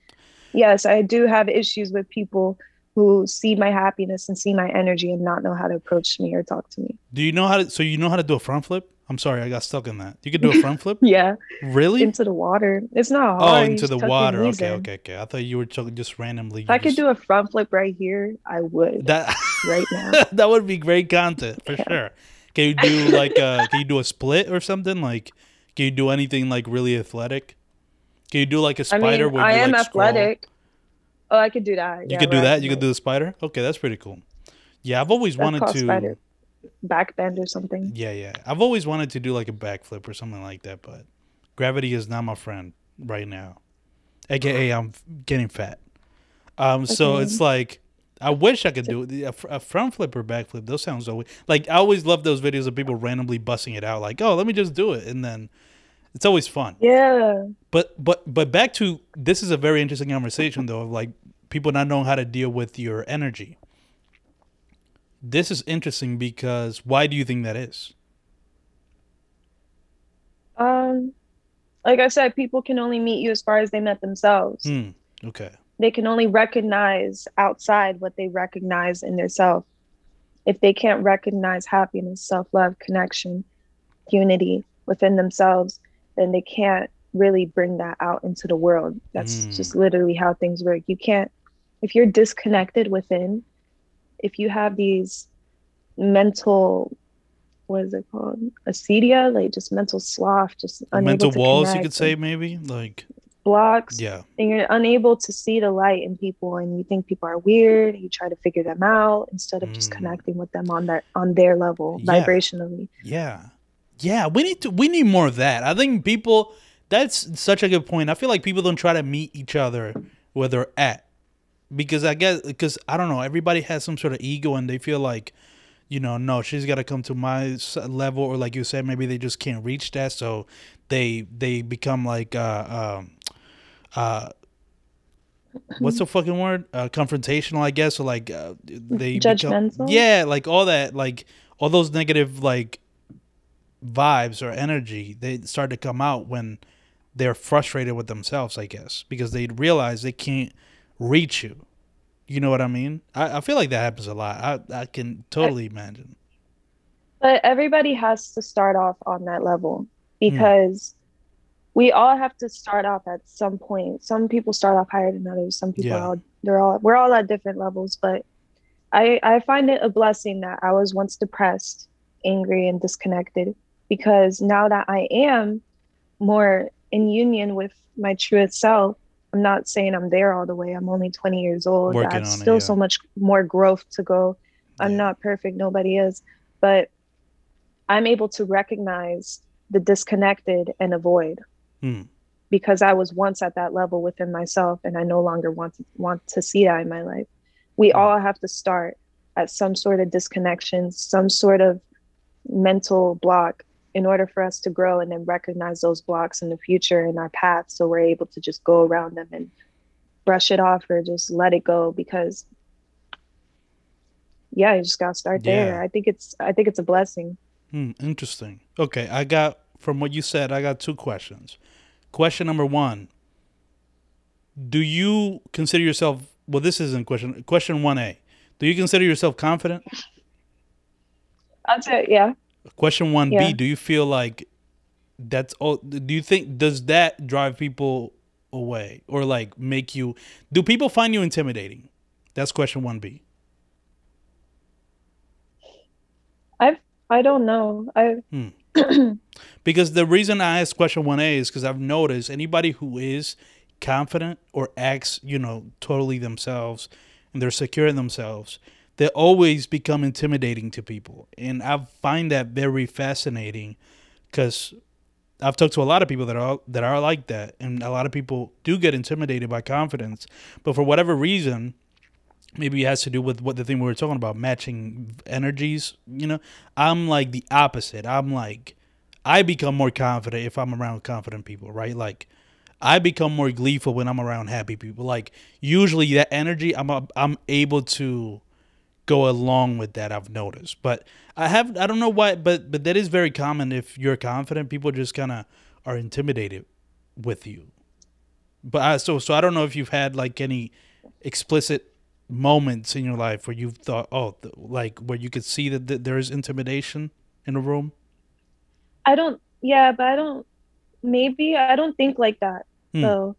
Yes, I do have issues with people who see my happiness and see my energy and not know how to approach me or talk to me. Do you know how to? So you know how to do a front flip? I'm sorry, I got stuck in that. You can do a front flip? Yeah, Really? into the water. It's not oh, hard. You into the water. Okay, in. okay, okay. I thought you were talking just randomly. If I could do a front flip right here, I would that. right now. that would be great content for sure. Can you do like uh can you do a split or something? Like can you do anything like really athletic? Can you do like a spider mean, where I am like scroll? athletic. Oh, I could do that. You yeah, could do that. You could do the spider. Okay, that's pretty cool. Yeah, I've always That's wanted to. spider. Back bend or something. Yeah, yeah. I've always wanted to do like a backflip or something like that, but gravity is not my friend right now. AKA, I'm getting fat. Um, so it's like I wish I could do it. A, a front flip or backflip. Those sounds always like I always love those videos of people randomly busting it out. Like, oh, let me just do it, and then it's always fun. Yeah. But but but back to this is a very interesting conversation though of like people not knowing how to deal with your energy. This is interesting because why do you think that is? Um, like I said, people can only meet you as far as they met themselves. Hmm. Okay. They can only recognize outside what they recognize in their self. If they can't recognize happiness, self love, connection, unity within themselves, then they can't really bring that out into the world. That's Mm. just literally how things work. You can't, if you're disconnected within, if you have these mental, what is it called? Acedia, like just mental sloth, just unable Mental walls, you could say, maybe. Like, blocks, yeah. and you're unable to see the light in people and you think people are weird you try to figure them out instead of just Mm. connecting with them on their on their level Yeah. vibrationally Yeah. Yeah, we need to we need more of that. I think people that's such a good point. I feel like people don't try to meet each other where they're at. Because I guess because I don't know, everybody has some sort of ego and they feel like you know, no, she's got to come to my level or like you said maybe they just can't reach that so they they become like uh um uh what's the fucking word? Uh, confrontational, I guess, or like uh, they become- Judgmental? yeah, like all that, like all those negative like vibes or energy, they start to come out when they're frustrated with themselves, I guess, because they realize they can't reach you. You know what I mean? I, I feel like that happens a lot. I, I can totally imagine. but everybody has to start off on that level hmm. because we all have to start off at some point some people start off higher than others some people Yeah. are all they're all we're all at different levels but i i find it a blessing that i was once depressed angry and disconnected because now that i am more in union with my truest self i'm not saying i'm there all the way i'm only 20 years old Working i have on it, still yeah. so much more growth to go i'm Yeah. not perfect nobody is but i'm able to recognize the disconnected and avoid Hmm. because I was once at that level within myself and I no longer want to want to see that in my life. We Hmm. all have to start at some sort of disconnection, some sort of mental block in order for us to grow and then recognize those blocks in the future in our path so we're able to just go around them and brush it off or just let it go because yeah, you just gotta start there. I think it's I think it's a blessing. Hmm, interesting. Okay, I got from what you said, I got two questions. Question number one: Do you consider yourself? Well, this isn't question. Question one A: Do you consider yourself confident? I'd say yeah. Question one B: Yeah. Do you feel like that's all? Do you think does that drive people away or like make you? Do people find you intimidating? That's question one B. I've I don't know. I hmm. Because the reason I asked question one A is because I've noticed anybody who is confident or acts, you know, totally themselves and they're secure in themselves, they always become intimidating to people. And I find that very fascinating because I've talked to a lot of people that are that are like that, and a lot of people do get intimidated by confidence. But for whatever reason, maybe it has to do with what the thing we were talking about, matching energies. You know, I'm like the opposite. I'm like, I become more confident if I'm around confident people, right? Like, I become more gleeful when I'm around happy people. Like, usually that energy, I'm I'm able to go along with that. I've noticed, but I have I don't know why, but but that is very common. If you're confident, people just kind of are intimidated with you. But I, so so I don't know if you've had like any explicit moments in your life where you've thought, oh, like where you could see that th- there is intimidation in a room. I don't yeah, but I don't maybe I don't think like that. Hmm. So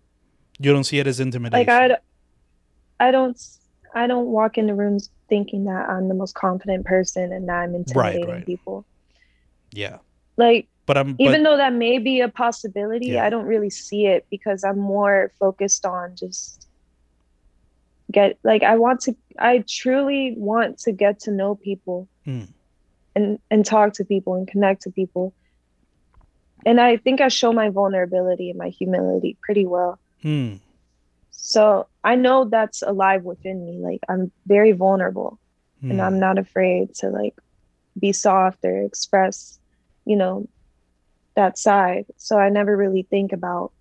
You don't see it as intimidation. like I I don't I don't walk into rooms thinking that I'm the most confident person and that I'm intimidating right. people. yeah, Like but I'm even but, though that may be a possibility, Yeah. I don't really see it because I'm more focused on just get like I want to I truly want to get to know people Hmm. and and talk to people and connect to people. And I think I show my vulnerability and my humility pretty well. hmm, So I know that's alive within me. Like I'm very vulnerable and hmm. I'm not afraid to like be soft or express, you know, that side. So I never really think about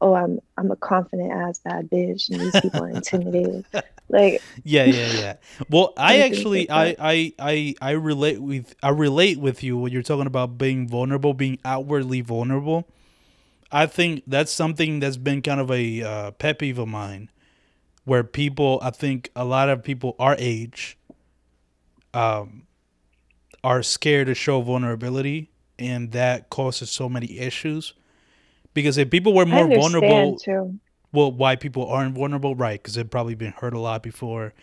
oh, I'm I'm a confident ass bad bitch, and these people are intimidated. Like, yeah, yeah, yeah. Well, I actually, I, I, I, I relate with, I relate with you when you're talking about being vulnerable, being outwardly vulnerable. I think that's something that's been kind of a uh, pet peeve of mine, where people, I think a lot of people our age, um, are scared to show vulnerability, and that causes so many issues. Because if people were more vulnerable, too. well, why people aren't vulnerable, right? Because they've probably been hurt a lot before,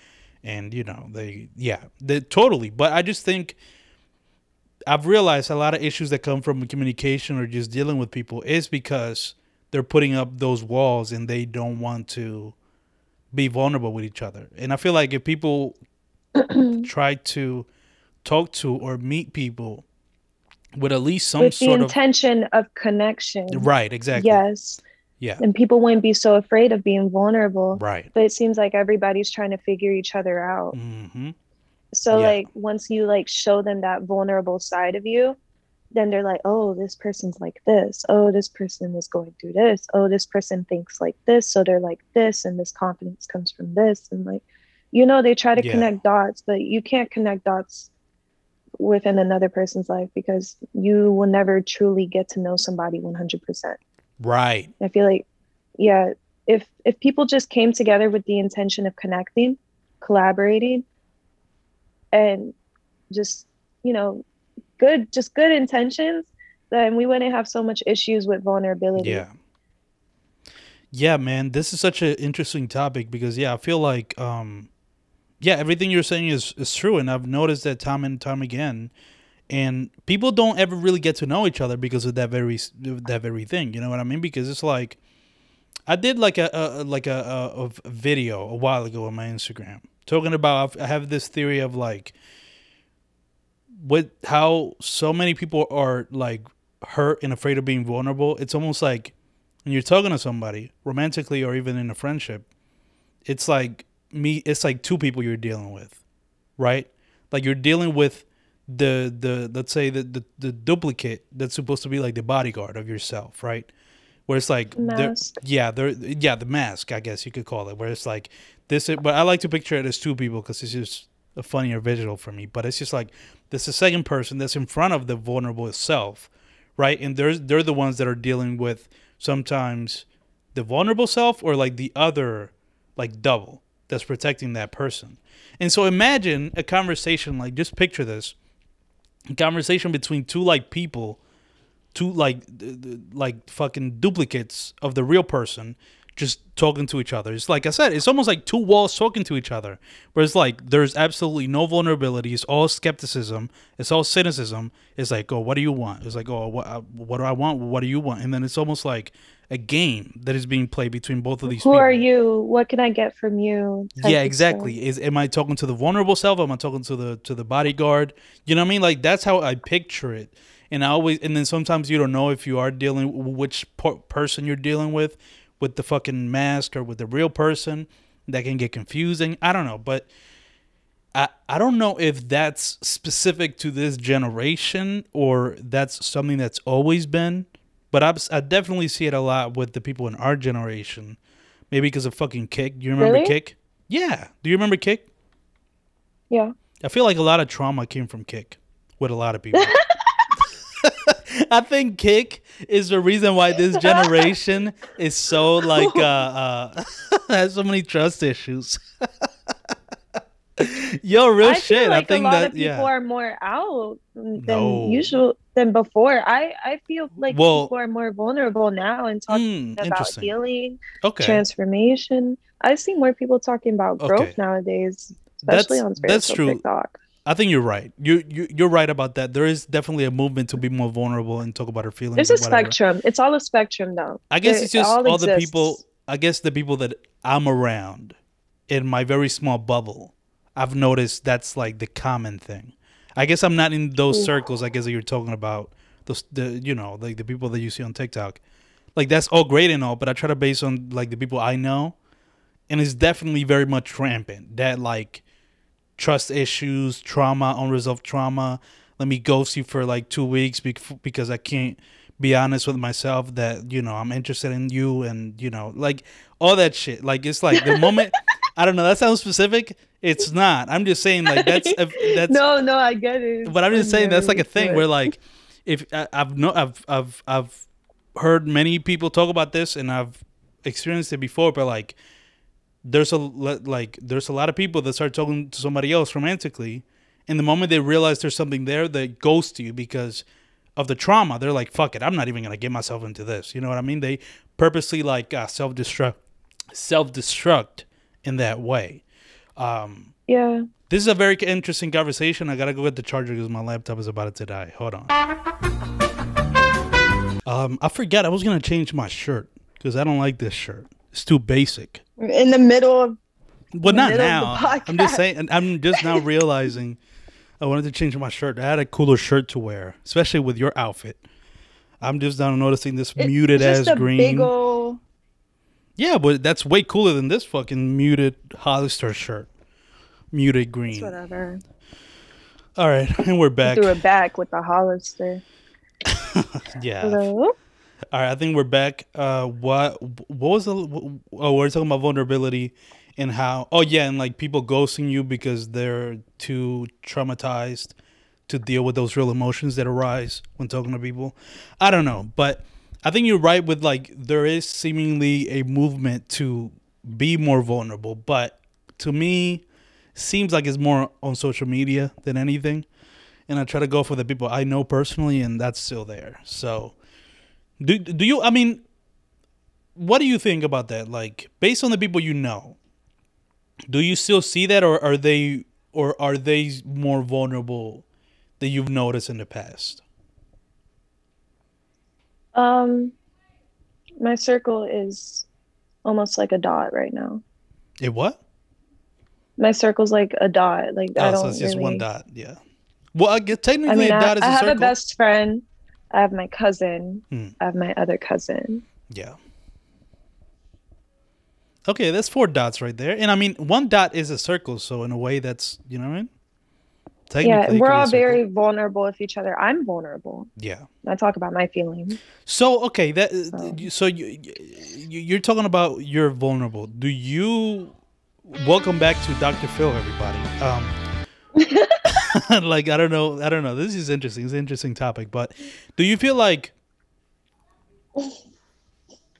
and you know they, yeah, they totally. But I just think I've realized a lot of issues that come from communication or just dealing with people is because they're putting up those walls and they don't want to be vulnerable with each other. And I feel like if people try to talk to or meet people with at least some With the sort of intention of connection. right, exactly, Yes. yeah, And people wouldn't be so afraid of being vulnerable. right, But it seems like everybody's trying to figure each other out. hmm So Yeah. like once you like show them that vulnerable side of you, then they're like, oh, this person's like this. Oh, this person is going through this. Oh, this person thinks like this. So they're like this, and this confidence comes from this. And like, you know, they try to Yeah. connect dots, but you can't connect dots within another person's life because you will never truly get to know somebody 100%. right, I feel like, yeah, if if people just came together with the intention of connecting, collaborating, and just you know, good, just good intentions, then we wouldn't have so much issues with vulnerability. Yeah. Yeah, man, this is such an interesting topic because yeah, I feel like um yeah, everything you're saying is is true and I've noticed that time and time again. And people don't ever really get to know each other because of that very that very thing, you know what I mean? Because it's like I did like a, a like a, a, a video a while ago on my Instagram talking about I have this theory of like with how so many people are like hurt and afraid of being vulnerable. It's almost like when you're talking to somebody romantically or even in a friendship, it's like me. It's like two people you're dealing with, right? Like you're dealing with the the let's say the the, the duplicate that's supposed to be like the bodyguard of yourself, right? Where it's like they're- Mask. yeah, they're yeah the mask, I guess you could call it. Where it's like this, is, but I like to picture it as two people because it's just a funnier visual for me. But it's just like there's a second person that's in front of the vulnerable self, right? And there's they're the ones that are dealing with sometimes the vulnerable self or like the other like double that's protecting that person. And so imagine a conversation like just picture this a conversation between two like people two like like fucking duplicates of the real person just talking to each other. It's like I said, it's almost like two walls talking to each other. Where it's like there's absolutely no vulnerability. It's all skepticism. It's all cynicism. It's like, oh, what do you want? It's like, oh, what, uh, what do I want? What do you want? And then it's almost like a game that is being played between both of these Who people. are you? What can I get from you? Yeah, exactly. Is am I talking to the vulnerable self? Am I talking to the to the bodyguard? You know what I mean? Like that's how I picture it. And I always and then sometimes you don't know if you are dealing which per- person you're dealing with with the fucking mask or with the real person. That can get confusing. I don't know, but I I don't know if that's specific to this generation or that's something that's always been. But I, I definitely see it a lot with the people in our generation. Maybe because of fucking Kik. Do you remember Really? Kik? Yeah. Do you remember Kik? Yeah. I feel like a lot of trauma came from Kik with a lot of people. I think Kik is the reason why this generation is so like uh, uh has so many trust issues. Yo, real I shit. feel like I think a lot that of people yeah. are more out than No. usual than before. I I feel like Well- people are more vulnerable now and talking Mm, about healing, Okay. transformation. I see more people talking about growth Okay. nowadays, That's- especially on that's true. TikTok. I think you're right. You you you're right about that. There is definitely a movement to be more vulnerable and talk about our feelings. There's a whatever. spectrum. It's all a spectrum, though. I guess There- it's just all all, the people. I guess the people that I'm around in my very small bubble. I've noticed that's like the common thing. I guess I'm not in those Yeah. circles. I guess that you're talking about those the you know like the people that you see on TikTok. Like that's all great and all, but I try to base on like the people I know, and it's definitely very much rampant. That like trust issues, trauma, unresolved trauma. Let me ghost you for like two weeks because I can't be honest with myself that you know I'm interested in you and you know like all that shit. Like it's like the moment I don't know that sounds specific. It's not. I'm just saying like that's that's no no I get it. But I'm just saying that's like a thing But- where like if I, I've no I've I've I've heard many people talk about this and I've experienced it before, but like there's a like there's a lot of people that start talking to somebody else romantically, and the moment they realize there's something there, they ghost you because of the trauma. They're like, "Fuck it, I'm not even gonna get myself into this." You know what I mean? They purposely like uh, self destruct, self destruct in that way. Um, yeah. this is a very interesting conversation. I gotta go get the charger because my laptop is about to die. Hold on. Um, I forgot I was gonna change my shirt because I don't like this shirt. It's too basic. In the middle of Well, not now. I'm just saying. I'm just now realizing I wanted to change my shirt. I had a cooler shirt to wear, especially with your outfit. I'm just now noticing this it- muted just ass a green. big ol' yeah, but that's way cooler than this fucking muted Hollister shirt. Muted green. It's whatever. All right, and we're back. Threw it back with the Hollister. Yeah. Hello. All right, I think we're back. Uh, what what was the? Oh, we're talking about vulnerability and how. Oh yeah, and like people ghosting you because they're too traumatized to deal with those real emotions that arise when talking to people. I don't know, but I think you're right with like there is seemingly a movement to be more vulnerable, but to me, seems like it's more on social media than anything. And I try to go for the people I know personally, and that's still there. So. Do do you? I mean, what do you think about that? Like, based on the people you know, do you still see that, or are they, or are they more vulnerable that you've noticed in the past? Um, my circle is almost like a dot right now. It what? My circle's like a dot. Like I Oh, don't so it's just really. one dot. Yeah. Well, I guess technically I mean, a I, dot is I a have circle. a best friend. I have my cousin. Hmm. I have my other cousin. Yeah. Okay, that's four dots right there, and I mean, one dot is a circle, so in a way, that's you know what I mean. yeah, we're could be a all very vulnerable with each other. I'm vulnerable. yeah. I talk about my feelings. So okay, that So- you so you, you you're talking about you're vulnerable. Do you welcome back to Dr. Phil, everybody? Um, like I don't know, I don't know. This is interesting. It's an interesting topic, but do you feel like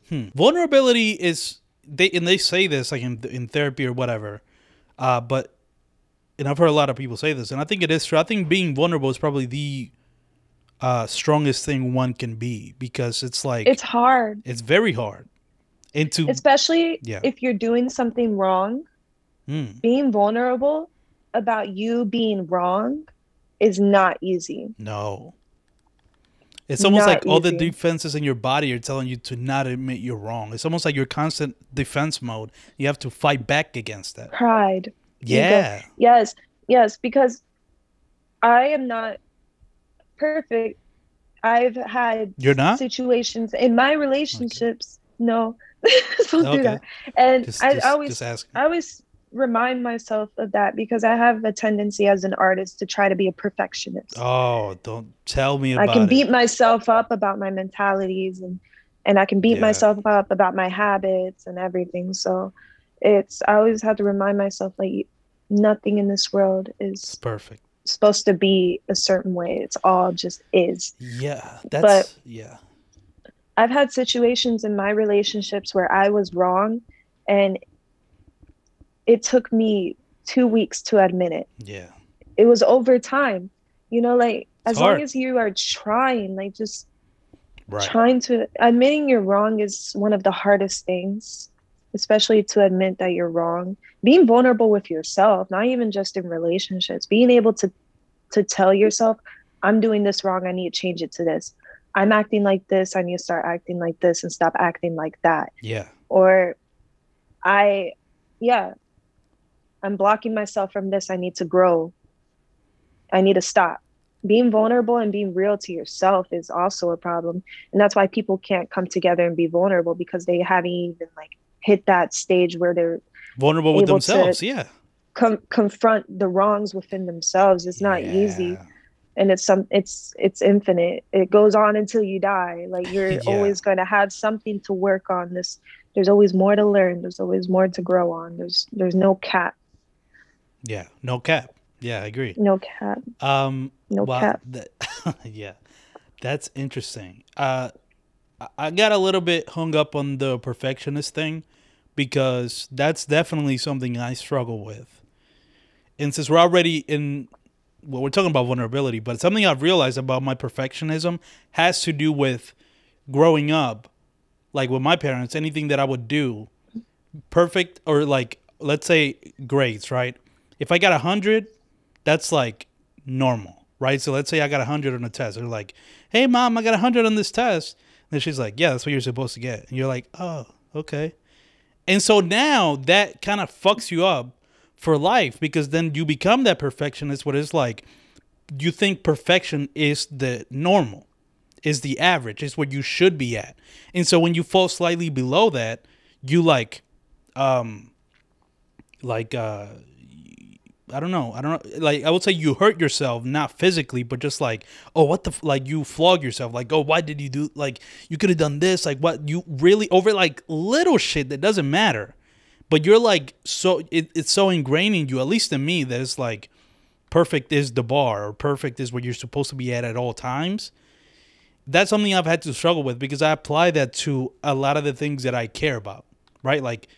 hmm, vulnerability is they and they say this like in in therapy or whatever, uh, but and I've heard a lot of people say this, and I think it is true. I think being vulnerable is probably the uh, strongest thing one can be because it's like It's hard, it's very hard. And to especially Yeah. if you're doing something wrong. Mm, Being vulnerable about you being wrong is not easy. no. It's almost Not like all the defenses in your body are telling you to not admit you're wrong. It's almost like your constant defense mode. You have to fight back against that. Pride. Ego. Yeah. Yes, yes, because I am not perfect. I've had You're not? situations in my relationships. No, don't Okay. do that. And Just, I just, always, just ask. I always remind myself of that because I have a tendency as an artist to try to be a perfectionist. Oh, don't tell me I can it. beat myself up about my mentalities and and I can beat Yeah. myself up about my habits and everything. So it's I always have to remind myself like nothing in this world It's is perfect. supposed to be a certain way. It's all just is. Yeah. That's yeah. I've had situations in my relationships where I was wrong and it took me 2 weeks to admit it. Yeah. It was over time. You know like It's as long as you are trying like just Right. trying to admitting you're wrong is one of the hardest things especially to admit that you're wrong being vulnerable with yourself not even just in relationships being able to to tell yourself i'm doing this wrong i need to change it to this i'm acting like this i need to start acting like this and stop acting like that Yeah. or i yeah i'm blocking myself from this. I need to grow. I need to stop. Being vulnerable and being real to yourself is also a problem. And that's why people can't come together and be vulnerable because they haven't even like hit that stage where they're Vulnerable with themselves. Yeah. com- confront the wrongs within themselves. It's not easy. And it's some it's it's infinite. It goes on until you die. Like you're Yeah. always going to have something to work on. This there's always more to learn. There's always more to grow on. There's there's no cap Yeah, no cap. Yeah, I agree. no cap Um, no wow, cap that- yeah, that's interesting. Uh, I- I got a little bit hung up on the perfectionist thing because that's definitely something I struggle with. And since we're already in, well, we're talking about vulnerability, but something I've realized about my perfectionism has to do with growing up, like with my parents, anything that I would do, perfect or like, let's say grades, right? If I got a hundred, that's like normal, right? So let's say I got a hundred on a test. They're like, "Hey, mom, I got a hundred on this test." And she's like, "Yeah, that's what you're supposed to get." And you're like, "Oh, okay." And so now that kind of fucks you up for life because then you become that perfectionist. What it's like, you think perfection is the normal, is the average, is what you should be at. And so when you fall slightly below that, you like, um, like uh I don't know. I don't know. Like I would say you hurt yourself, not physically, but just like, oh, what the f-? like you flog yourself. Like, oh, why did you do? Like, you could have done this. Like, what you really over like little shit that doesn't matter, but you're like so it, it's so ingrained in you. At least in me, that it's like perfect is the bar or perfect is what you're supposed to be at at all times. That's something I've had to struggle with because I apply that to a lot of the things that I care about. Right, like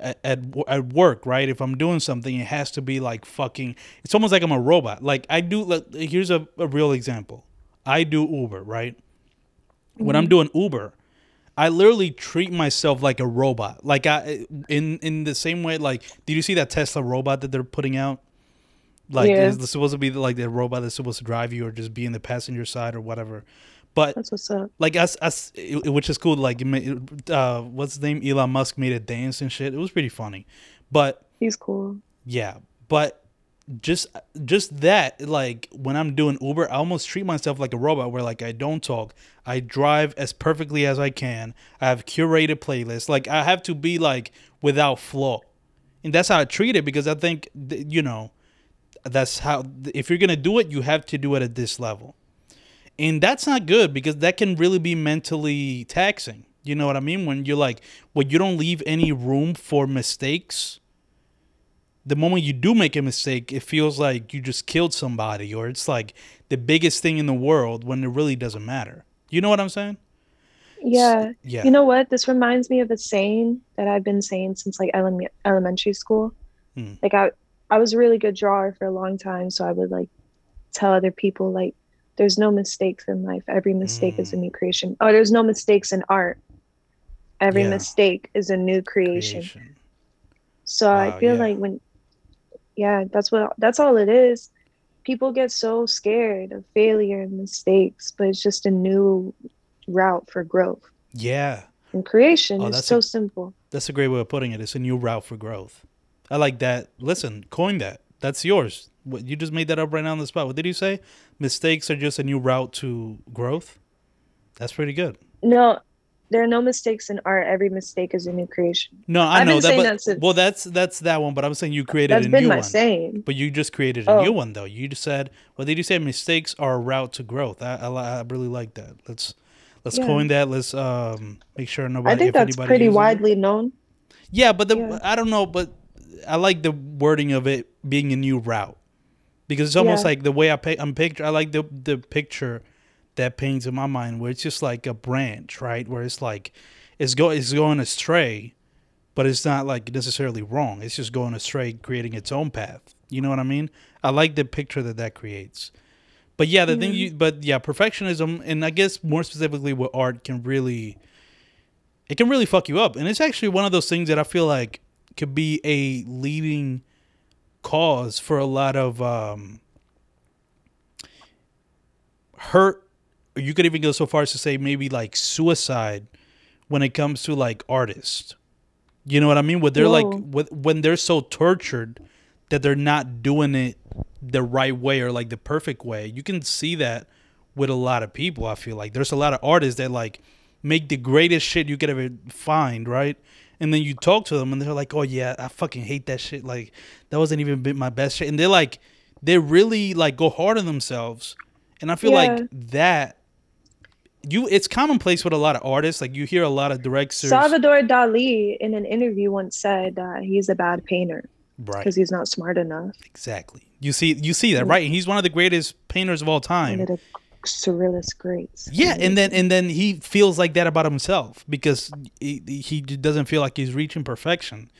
at, at at work, right? If I'm doing something, it has to be like fucking. It's almost like I'm a robot. Like I do. Like, here's a, a real example. I do Uber, right? When I'm mm-hmm. doing Uber, I literally treat myself like a robot. Like I in in the same way. Like, did you see that Tesla robot that they're putting out? Like, Yeah. it's supposed to be like the robot that's supposed to drive you or just be in the passenger side or whatever. But that's what's up. like us us which is cool like uh what's his name? Elon musk made a dance and shit. It was pretty funny. But he's cool. Yeah but just just that like when i'm doing uber i almost treat myself like a robot where like i don't talk. I drive as perfectly as i can. I have curated playlists. Like i have to be like without flaw. And that's how i treat it because i think th- you know that's how if you're gonna do it you have to do it at this level and that's not good because that can really be mentally taxing. You know what i mean? When you're like when you don't leave any room for mistakes the moment you do make a mistake it feels like you just killed somebody or it's like the biggest thing in the world when it really doesn't matter. You know what i'm saying? Yeah. yeah. You know what? This reminds me of a saying that i've been saying since like elem- elementary school. Hmm. like i i was a really good drawer for a long time so i would like tell other people like there's no mistakes in life. Every mistake is a Hmm. new creation. Oh there's no mistakes in art. Every Yeah. mistake is a new creation, creation. so Wow, i feel yeah. like when yeah that's what that's all it is. People get so scared of failure and mistakes but it's just a new route for growth. Yeah. And creation Oh, is so a- simple. that's a great way of putting it. It's a new route for growth. I like that. Listen coin that. That's yours what you just made that up right now on the spot what did you say mistakes are just a new route to growth that's pretty good no there are no mistakes in art every mistake is a new creation no i I've know that but that since- well that's that's that one but i'm saying you created that's a been new my one saying But you just created a Oh. new one, though. You just said, "Well, did you say mistakes are a route to growth?" I, I, I really like that. Let's let's Yeah. coin that. Let's um make sure nobody. i think if that's pretty uses it. widely known Yeah, but the Yeah. I don't know, but I like the wording of it being a new route because it's almost Yeah. like the way I pic- I'm picture. I like the the picture that paints in my mind where it's just like a branch, right? Where it's like it's go it's going astray, but it's not like necessarily wrong. It's just going astray, creating its own path. You know what I mean? I like the picture that that creates. But yeah, the thing mm-hmm. you but yeah, perfectionism and I guess more specifically with art can really it can really fuck you up. And it's actually one of those things that I feel like could be a leading cause for a lot of um hurt you could even go so far as to say maybe like suicide when it comes to like artists. You know what I mean? When they're like Whoa. with, when they're so tortured that they're not doing it the right way or like the perfect way. You can see that with a lot of people. I feel like there's a lot of artists that like make the greatest shit you could ever find, right? And then you talk to them and they're like, "Oh yeah, I fucking hate that shit. Like that wasn't even my best shit." And they're like, they really like go hard on themselves And I feel Yeah. like that you it's commonplace with a lot of artists. Like you hear a lot of directors Salvador Dali in an interview once said that he's a bad painter right. because he's not smart enough. Exactly. You see you see that, right? And he's one of the greatest painters of all time. One of the surrealist greats. Yeah, and then and then he feels like that about himself because he, he doesn't feel like he's reaching perfection.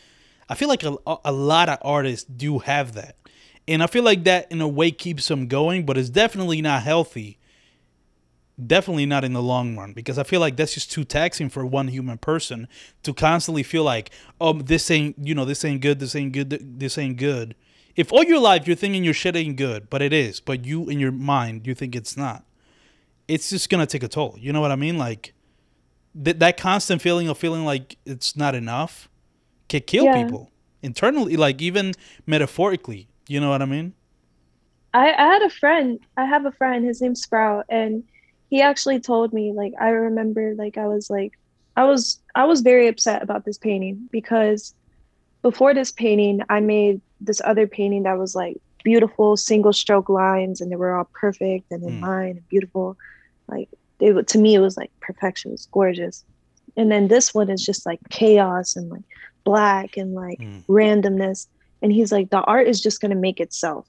I feel like a, a lot of artists do have that, and I feel like that in a way keeps them going, but it's definitely not healthy. Definitely not in the long run because I feel like that's just too taxing for one human person to constantly feel like, oh, this ain't you know this ain't good, this ain't good, this ain't good. If all your life you're thinking your shit ain't good, but it is, but you in your mind you think it's not it's just gonna take a toll. You know what I mean? Like th- that constant feeling of feeling like it's not enough can kill Yeah. people internally, like even metaphorically. You know what I mean? I, I had a friend. I have a friend. His name's Sprout, and he actually told me. Like I remember, like I was like, I was I was very upset about this painting because before this painting, I made this other painting that was like beautiful single stroke lines, and they were all perfect and in Mm. line and beautiful. Like they to me, it was like perfection. It was gorgeous. And then this one is just like chaos and like black and like Mm. randomness. And he's like, the art is just gonna make itself.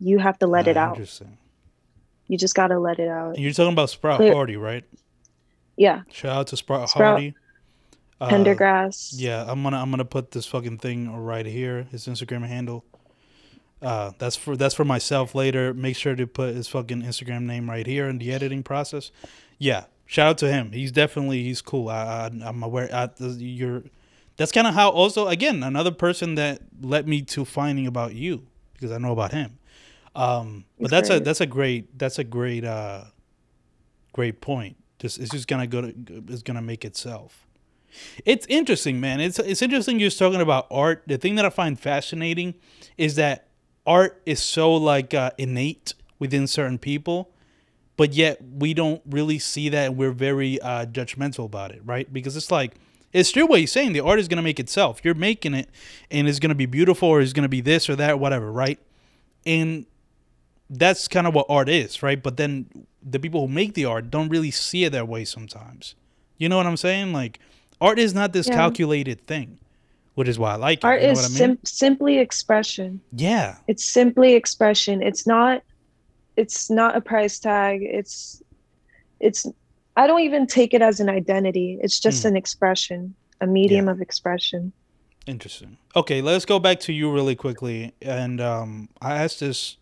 You have to let it out. Interesting. You just gotta let it out. And you're talking about Sprout Clear- Hardy, right? Yeah. Shout out to Sprout, Sprout, Hardy. Uh, Pendergrass. Yeah, I'm gonna I'm gonna put this fucking thing right here. His Instagram handle. Uh, that's for that's for myself later. Make sure to put his fucking Instagram name right here in the editing process. Yeah, shout out to him. He's definitely he's cool. I, I I'm aware. I, you're. That's kind of how also again another person that led me to finding about you because I know about him. Um, but that's a great. that's a great that's a great uh great point. Just it's just gonna go to it's gonna make itself. It's interesting, man. It's it's interesting you're talking about art. The thing that I find fascinating is that art is so like uh, innate within certain people, but yet we don't really see that. and We're very uh, judgmental about it, right? Because it's like it's true what he's saying. The art is gonna make itself. You're making it, and it's gonna be beautiful, or it's gonna be this or that, whatever, right? And that's kind of what art is, right? But then the people who make the art don't really see it that way sometimes. You know what I'm saying? Like art is not this Yeah. calculated thing, which is why I like it. Art you know is what I mean? sim- simply expression. yeah. It's simply expression. It's not it's not a price tag. It's it's I don't even take it as an identity. It's just Hmm. an expression, a medium of expression. Interesting. Okay, let's go back to you really quickly. And um, I asked this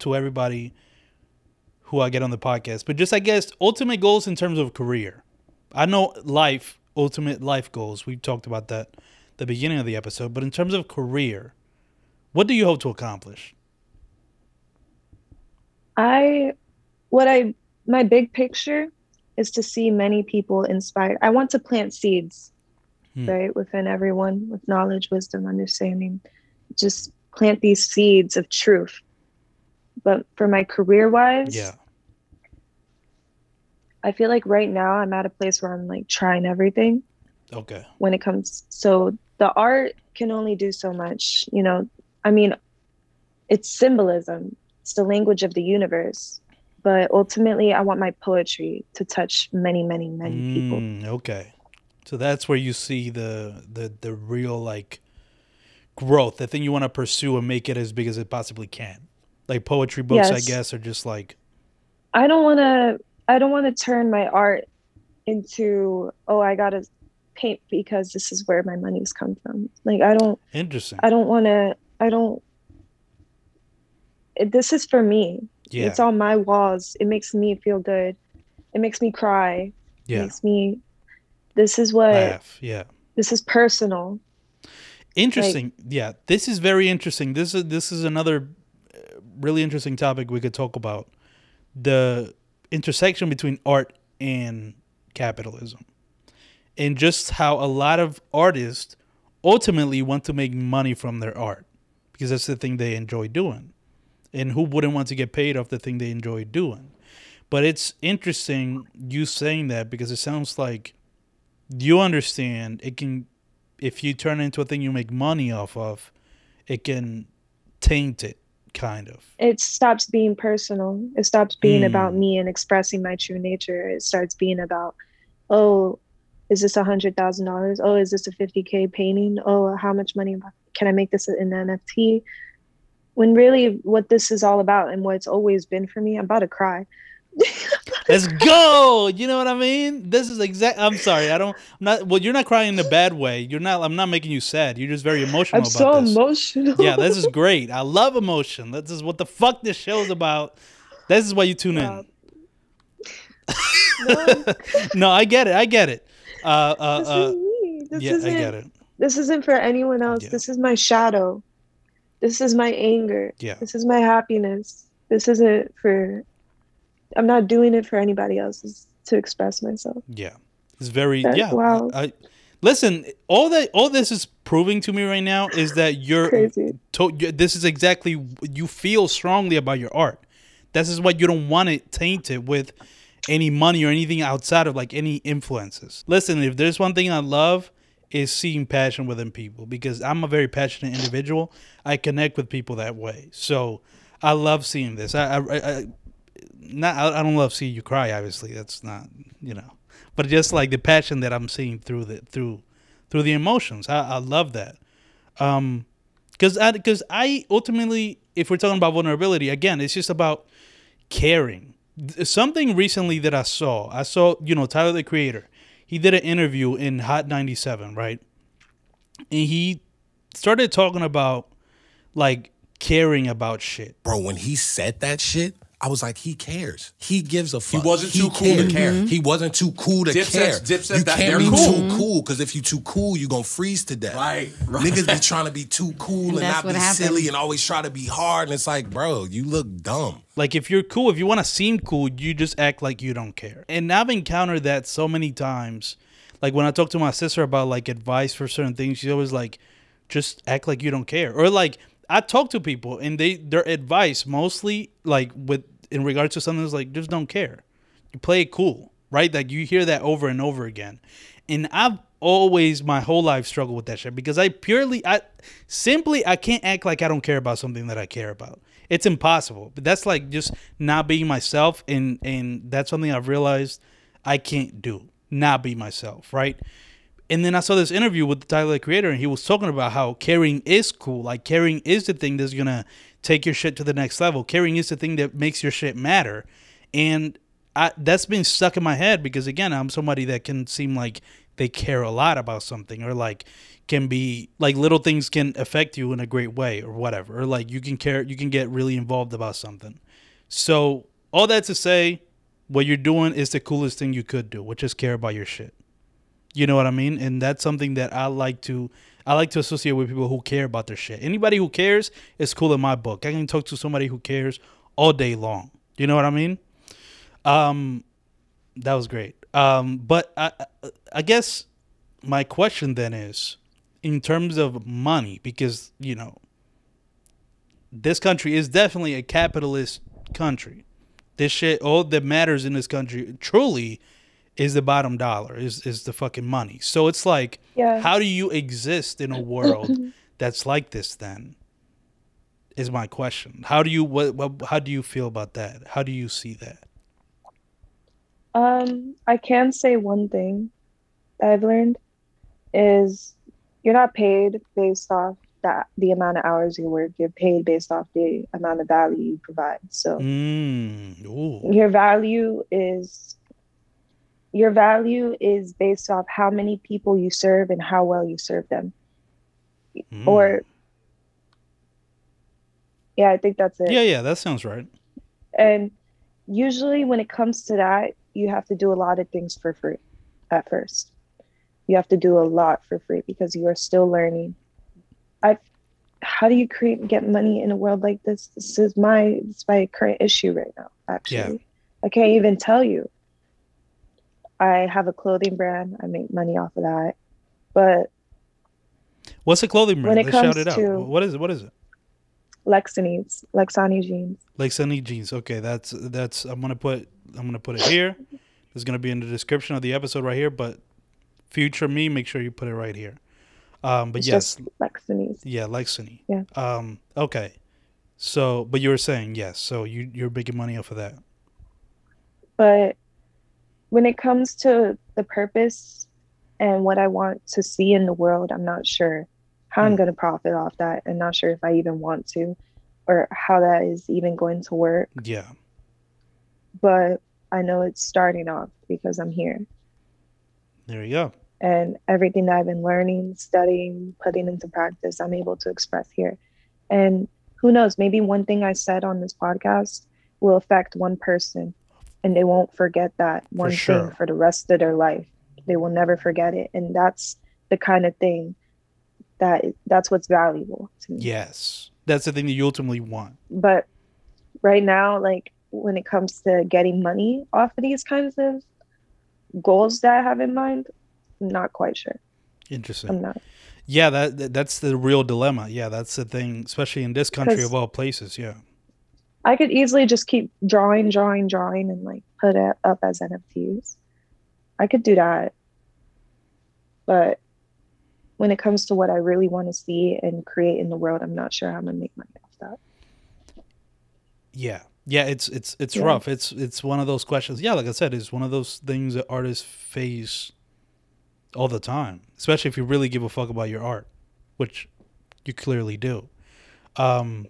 to everybody who I get on the podcast, but just I guess ultimate goals in terms of career. I know life, ultimate life goals. We talked about that at the beginning of the episode, but in terms of career, what do you hope to accomplish? I what I my big picture is to see many people inspired. I want to plant seeds, Hmm. right, within everyone with knowledge, wisdom, understanding. Just plant these seeds of truth. But for my career wise, Yeah. I feel like right now I'm at a place where I'm like trying everything Okay. when it comes so the art can only do so much, you know. I mean, it's symbolism. It's the language of the universe. But ultimately, I want my poetry to touch many, many, many people. Mm, okay. So that's where you see the the the real like growth, the thing you want to pursue and make it as big as it possibly can. Like poetry books, I guess, are just like I don't want to. I don't want to turn my art into oh, I gotta paint because this is where my money's come from. Like I don't. interesting. I don't want to. I don't. It, this is for me. yeah. It's on my walls. It makes me feel good. It makes me cry. It yeah. makes me. This is what. Laugh. Yeah. This is personal. Interesting. yeah. This is very interesting. This is this is another uh, really interesting topic we could talk about. The intersection between art and capitalism. And just how a lot of artists ultimately want to make money from their art because that's the thing they enjoy doing. And who wouldn't want to get paid off the thing they enjoy doing? But it's interesting you saying that because it sounds like you understand it can if you turn it into a thing you make money off of, it can taint it kind of. It stops being personal. It stops being about Mm. me and expressing my true nature. It starts being about, oh, is this a hundred thousand dollars? Oh, is this a fifty k painting? Oh, how much money can I make this in NFT? When really, what this is all about and what it's always been for me, I'm about to cry. Let's go. You know what I mean? This is exact. I'm sorry. I don't. I'm not. Well, you're not crying in a bad way. You're not. I'm not making you sad. You're just very emotional I'm about so this. emotional. yeah, this is great. I love emotion. This is what the fuck this show's about. This is why you tune Yeah. in. No, no, I get it. I get it. Uh, uh, this uh, is me. This yeah, I isn't. get it. This isn't for anyone else. Yeah. This is my shadow. This is my anger. Yeah. This is my happiness. This isn't for. I'm not doing it for anybody else. It's to express myself. Yeah, it's very That- yeah. wow. I, listen, all that all this is proving to me right now is that you're Crazy. to, this is exactly you feel strongly about your art. This is why you don't want it tainted with any money or anything outside of like any influences. Listen, if there's one thing I love is seeing passion within people because I'm a very passionate individual. I connect with people that way. So I love seeing this. I, I, I- not I don't love seeing you cry. Obviously, that's not you know, but just like the passion that I'm seeing through the through through the emotions. I, I love that. Um, because I because I ultimately, if we're talking about vulnerability, again, it's just about caring. Th- Something recently that I saw, I saw you know Tyler the Creator. He did an interview in Hot 97, right? And he started talking about like caring about shit. Bro, when he said that shit, I was like, he cares. He gives a fuck. He wasn't too cool to cared. care. He wasn't too cool to Dipset's- care. Dipset, you that- can't be cool. too cool because if you too cool, you gonna freeze to death. Right, right. Niggas be trying to be too cool and, that's not be happens. silly and always try to be hard. And it's like, bro, you look dumb. Like if you're cool, if you want to seem cool, you just act like you don't care. And I've encountered that so many times. Like when I talk to my sister about like advice for certain things, she's always like, just act like you don't care. Or like I talk to people and they their advice mostly like with in regards to something that's like just don't care. You play it cool, right? Like you hear that over and over again. And I've always my whole life struggled with that shit because I purely I simply I can't act like I don't care about something that I care about. It's impossible. But that's like just not being myself and and that's something I've realized I can't do. Not be myself, right? And then I saw this interview with the Tyler the Creator, and he was talking about how caring is cool. Like caring is the thing that's gonna take your shit to the next level. Caring is the thing that makes your shit matter. And I, that's been stuck in my head because again, I'm somebody that can seem like they care a lot about something, or like can be like little things can affect you in a great way, or whatever. Or like you can care, you can get really involved about something. So all that to say, what you're doing is the coolest thing you could do, which is care about your shit. You know what I mean? And that's something that I like to I like to associate with people who care about their shit. Anybody who cares is cool in my book. I can talk to somebody who cares all day long. You know what I mean? Um that was great. Um but I I- guess my question then is in terms of money because, you know, this country is definitely a capitalist country. This shit all that matters in this country truly is the bottom dollar, is is the fucking money. So it's like, Yeah. how do you exist in a world that's like this? Then is my question. How do you what, what how do you feel about that? How do you see that? Um, I can say one thing that I've learned is you're not paid based off that the amount of hours you work. You're paid based off the amount of value you provide. So Mm. Your value is your value is based off how many people you serve and how well you serve them. Mm. Or yeah, I think that's it. yeah, yeah, that sounds right. And usually, when it comes to that, you have to do a lot of things for free at first. You have to do a lot for free because you are still learning. I, how do you create get money in a world like this? This is my it's my current issue right now. Actually, I can't even tell you. I have a clothing brand. I make money off of that, but What's the clothing brand? When it Let's shout comes it out. to- What is it? What is it? Lexanies, Lexani jeans. Sunny jeans. Okay, that's that's. I'm gonna put. I'm gonna put it here. It's gonna be in the description of the episode right here. But future me, make sure you put it right here. Um, but It's yes, just Lexanies. yeah, Sunny. Yeah. Um, okay. So, but you were saying yes. So you you're making money off of that. But when it comes to the purpose and what I want to see in the world, I'm not sure how I'm Hmm. going to profit off that. I'm not sure if I even want to or how that is even going to work. Yeah. But I know it's starting off because I'm here. There you go. And everything that I've been learning, studying, putting into practice, I'm able to express here. And who knows, maybe one thing I said on this podcast will affect one person and they won't forget that one sure. thing for the rest of their life. They will never forget it. And that's the kind of thing that that's what's valuable to me. Yes. That's the thing that you ultimately want. But right now, like when it comes to getting money off of these kinds of goals that I have in mind, I'm not quite sure. Interesting. I'm not. Yeah, that, that that's the real dilemma. Yeah, that's the thing, especially in this country of all places. Yeah. I could easily just keep drawing, drawing, drawing, and like put it up as NFTs. I could do that. But when it comes to what I really want to see and create in the world, I'm not sure how I'm gonna make money off that. Yeah. Yeah, it's it's it's Yeah. rough. It's it's one of those questions. Yeah, like I said, it's one of those things that artists face all the time, especially if you really give a fuck about your art, which you clearly do. Um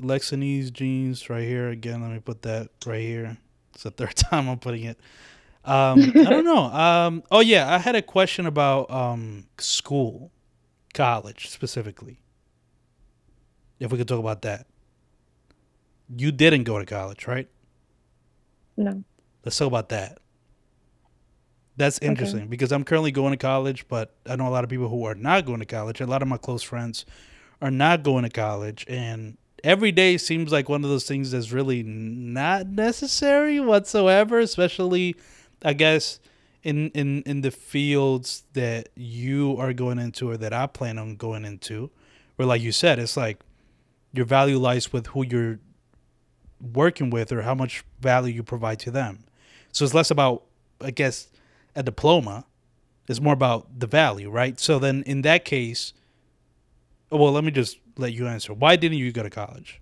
Lexanies jeans right here again. Let me put that right here. It's the third time I'm putting it. Um, I don't know. Um, oh yeah, I had a question about um, school, college specifically. If we could talk about that. You didn't go to college, right? No. Let's talk about that. That's interesting because I'm currently going to college, but I know a lot of people who are not going to college. A lot of my close friends are not going to college, and every day seems like one of those things that's really not necessary whatsoever. Especially, I guess, in in in the fields that you are going into or that I plan on going into, where like you said, it's like your value lies with who you're working with or how much value you provide to them. So it's less about, I guess, a diploma. It's more about the value, right? So then in that case, well, let me just let you answer. Why didn't you go to college?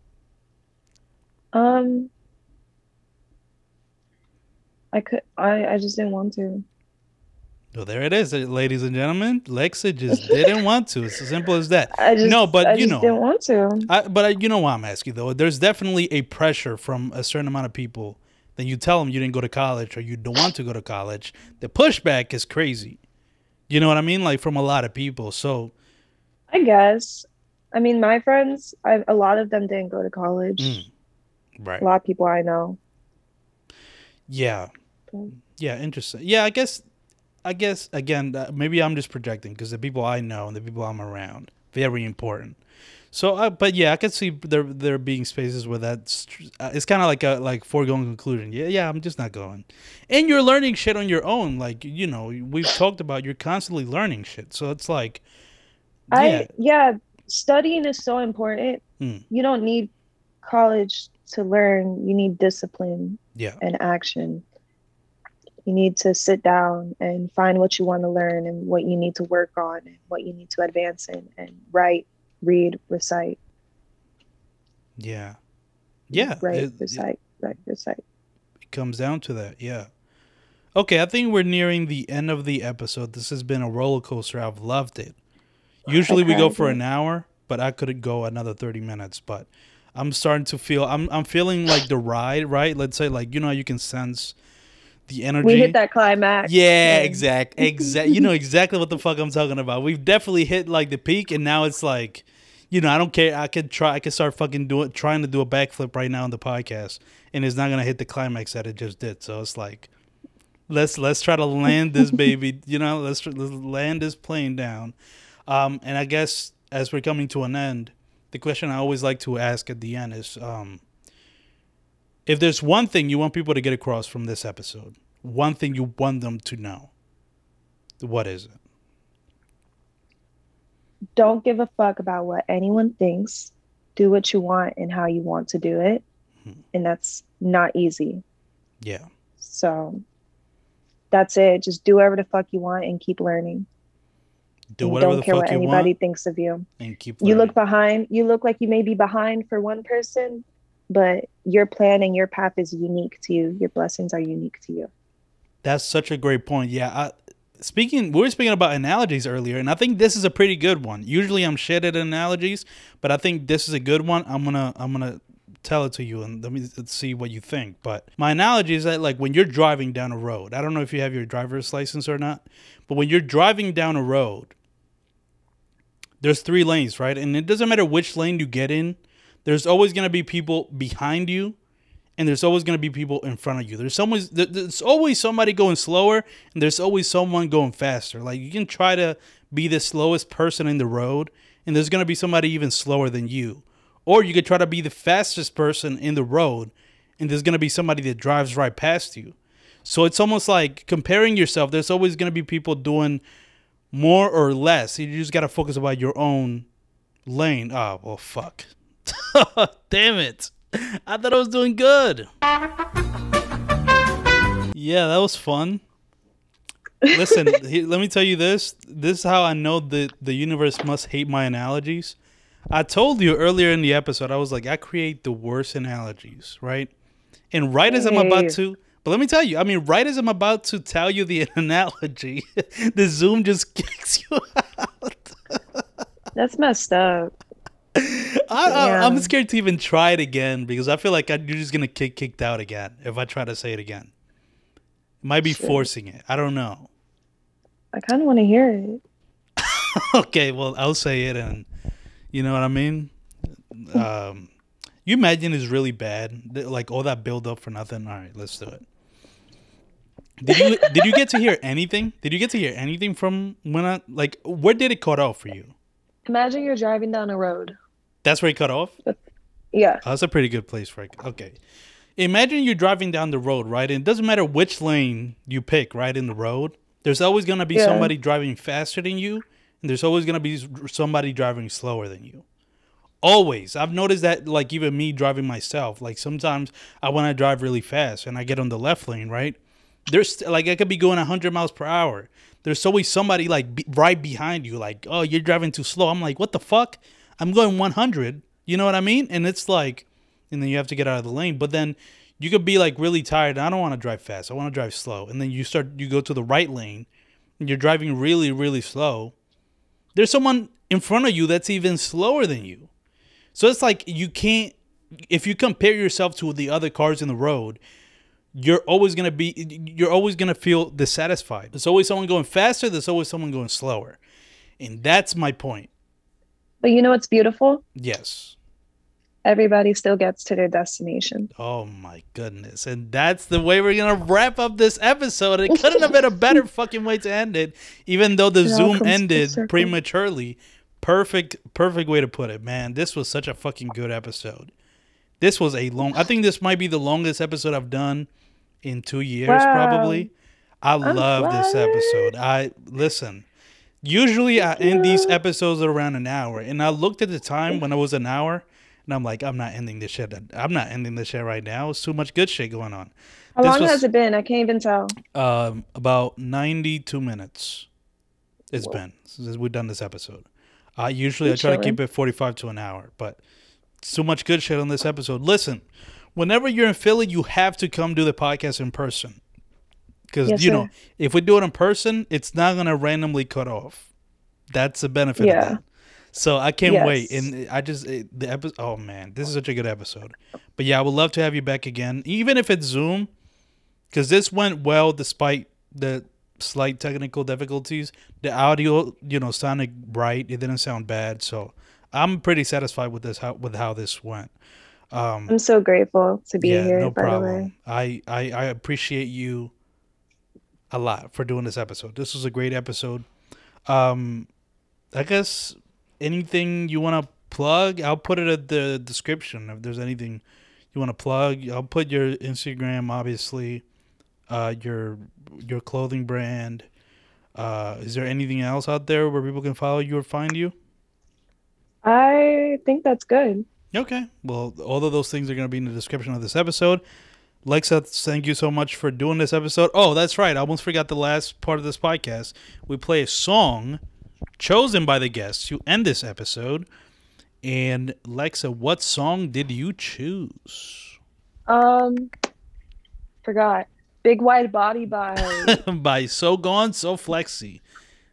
Um I could I, I just didn't want to. Well, there it is, ladies and gentlemen. Lexa just didn't want to. It's as simple as that. I just No, but I you just know. didn't want to. I, but I, you know why I'm asking though. There's definitely a pressure from a certain amount of people. Then you tell them you didn't go to college or you don't want to go to college. The pushback is crazy. You know what I mean? Like from a lot of people. So I guess. I mean my friends, a lot of them didn't go to college. Mm. right. A lot of people I know. Yeah. Okay. Yeah, interesting. Yeah, I guess I guess again, uh, maybe I'm just projecting because the people I know and the people I'm around very important. So, uh, but yeah, I can see there there being spaces where that's uh, it's kind of like a like foregone conclusion. Yeah, yeah, I'm just not going. And you're learning shit on your own. Like you know, we've talked about you're constantly learning shit. So it's like, yeah, I yeah, studying is so important. Mm. You don't need college to learn. You need discipline yeah, and action. You need to sit down and find what you want to learn and what you need to work on and what you need to advance in and write, read, recite, yeah, yeah. write, it- it- recite, write, recite. it comes down to that yeah okay i think we're nearing the end of the episode this has been a roller coaster i've loved it usually we go for an hour but i could go another 30 minutes but i'm starting to feel i'm, I'm feeling like the ride right? Let's say like you know how you can sense the energy? We hit that climax. yeah and- exact exact you know exactly what the fuck i'm talking about. We've definitely hit like the peak and now it's like you know i don't care i could try i could start fucking doing trying to do a backflip right now on the podcast and it's not gonna hit the climax that it just did. So it's like let's let's try to land this baby you know let's, let's land this plane down um and i guess as we're coming to an end the question i always like to ask at the end is um if there's one thing you want people to get across from this episode one thing you want them to know what is it Don't give a fuck about what anyone thinks. Do what you want and how you want to do it. Mhm. And that's not easy. yeah So that's it. Just do whatever the fuck you want and keep learning. Do whatever don't the care fuck what you anybody want thinks of you. and keep. You look behind, you look like you may be behind for one person, but your plan and your path is unique to you. Your blessings are unique to you. That's such a great point. Yeah. I, speaking, we were speaking about analogies earlier, and I think this is a pretty good one. Usually, I'm shit at analogies, but I think this is a good one. I'm gonna, I'm gonna tell it to you and let me see what you think. But my analogy is that, like, when you're driving down a road, I don't know if you have your driver's license or not, but when you're driving down a road, there's three lanes, right? And it doesn't matter which lane you get in. There's always gonna be people behind you and there's always going to be people in front of you. There's there- there's always somebody going slower and there's always someone going faster. Like you can try to be the slowest person in the road and there's going to be somebody even slower than you. Or you could try to be the fastest person in the road and there's going to be somebody that drives right past you. So it's almost like comparing yourself. There's always going to be people doing more or less. You just got to focus about your own lane. Oh, well, fuck. Damn it. I thought I was doing good. Yeah, that was fun. Listen, he, let me tell you this. This is how I know that the universe must hate my analogies. I told you earlier in the episode, I was like, I create the worst analogies, right? And right as I'm about to, but let me tell you, I mean, right as I'm about to tell you the analogy, the Zoom just kicks you out. That's messed up. I, Yeah. scared to even try it again because I feel like I, you're just gonna get kicked out again if I try to say it again. Might be Shit. forcing it. I don't know. I kind of want to hear it. okay, well I'll say it, and you know what I mean. Um, you imagine it's really bad, like all that build up for nothing. All right, let's do it. Did you did you get to hear anything? Did you get to hear anything from when I like where did it cut off for you? Imagine you're driving down a road. That's where it cut off. Yeah. Oh, that's a pretty good place for it. Okay. Imagine you're driving down the road, right? And it doesn't matter which lane you pick, right, in the road. There's always going to be Yeah. somebody driving faster than you, and there's always going to be somebody driving slower than you. Always. I've noticed that, like, even me driving myself. Like, sometimes I want to drive really fast and I get on the left lane, right? There's, like, I could be going 100 miles per hour. There's always somebody, like, right behind you, like, oh, you're driving too slow. I'm like, what the fuck? I'm going 100. You know what I mean? And it's like, and then you have to get out of the lane. But then you could be like really tired. I don't want to drive fast. I want to drive slow. And then you start, you go to the right lane, and you're driving really, really slow. There's someone in front of you that's even slower than you. So it's like you can't. If you compare yourself to the other cars in the road, you're always gonna be. You're always gonna feel dissatisfied. There's always someone going faster. There's always someone going slower, and that's my point. But you know what's beautiful? Yes. Everybody still gets to their destination. Oh my goodness. And that's the way we're going to wrap up this episode. It couldn't have been a better fucking way to end it, even though the It Zoom ended prematurely. Perfect, perfect way to put it, man. This was such a fucking good episode. This was a long, I think this might be the longest episode I've done in two years, Wow. probably. I love this episode. I, listen, usually I end these episodes around an hour. And I looked at the time when it was an hour. And I'm like, I'm not ending this shit. I'm not ending this shit right now. It's too much good shit going on. How This long was- has it been? I can't even tell. Um, about 92 minutes. It's Whoa. been since we've done this episode. Uh, usually I try to keep it 45 to an hour, but so much good shit on this episode. Listen, whenever you're in Philly, you have to come do the podcast in person. Because, Yes, you know, if we do it in person, it's not going to randomly cut off. That's the benefit of Yeah. that. So I can't wait. And I just, it, the episode, oh man, this is such a good episode. But yeah, I would love to have you back again, even if it's Zoom, because this went well despite the slight technical difficulties. The audio, you know, sounded right. It didn't sound bad. So I'm pretty satisfied with this, how, with how this went. Um, I'm so grateful to be yeah, here, no by the way. problem. I, I I appreciate you a lot for doing this episode. This was a great episode. Um, I guess anything you want to plug, I'll put it at the description. If there's anything you want to plug, I'll put your Instagram, obviously, uh, your your clothing brand. Uh, is there anything else out there where people can follow you or find you? I think that's good. Okay. Well, all of those things are going to be in the description of this episode. Lexa, thank you so much for doing this episode. Oh, that's right. I almost forgot the last part of this podcast. We play a song chosen by the guests to end this episode. And Lexa, what song did you choose? Um, forgot. Big Wide Body by by So Gone, So Flexy,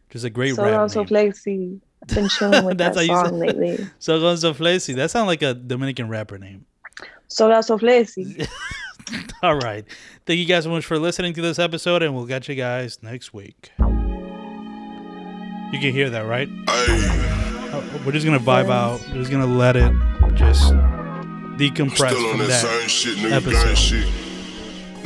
which is a great So rap Gone, So. Flexy. I've been chilling with That's that how you song say- lately. So Gone, So Flexy. That sounds like a Dominican rapper name. So Gone, So Flexy. All right. Thank you guys so much for listening to this episode, and we'll catch you guys next week. You can hear that, right? Uh, We're just gonna vibe out. We're just gonna let it just decompress from that, that. shit, nigga, episode.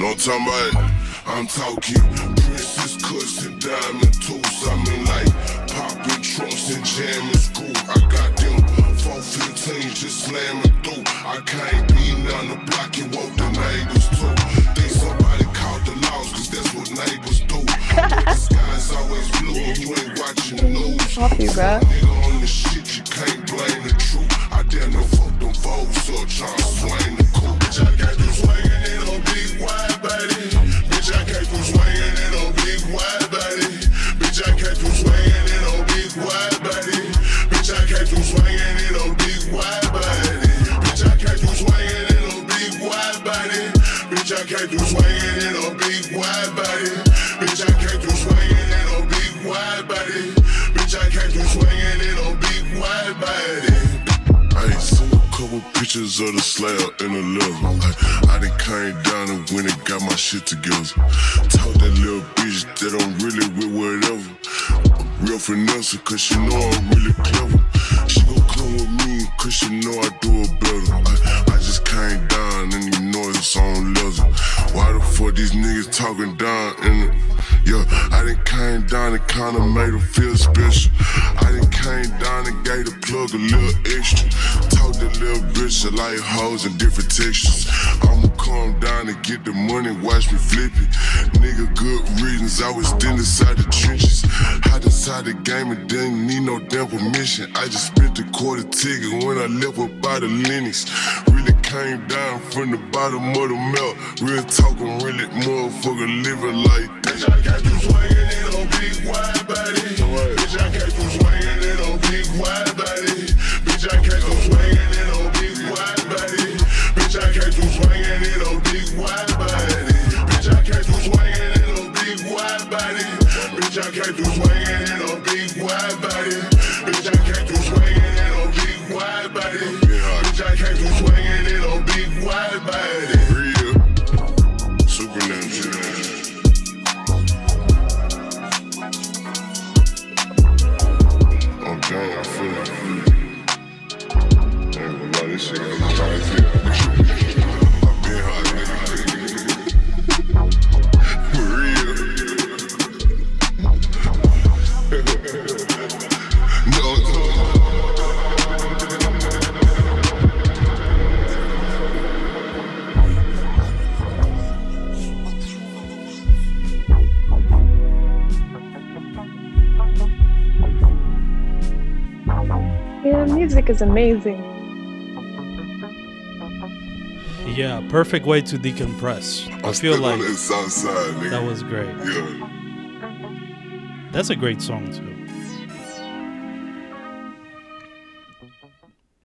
Gang shit. Know I'm talking about? I'm talking princess cuts and diamond tools. I mean, like popping trunks and jamming screw. I got them 415 just slamming through. I can't be down the block and woke the neighbors too. Think somebody called the laws, cause that's what neighbors do. the sky's always blue, you ain't watching the news. Coffee, bruh. Nigga on the shit, you can't blame the truth. Like hoes and different textures. I'ma come down and get the money, watch me flip it. Nigga, good reasons, I was still inside the trenches. Hot inside the game and didn't need no damn permission. I just spent the quarter ticket when I left up by the Lennox. Really came down from the bottom of the melt. Real talking, really motherfucker living like amazing. Yeah, perfect way to decompress. I I'm feel like that south side, nigga. that was great. yeah. That's a great song too.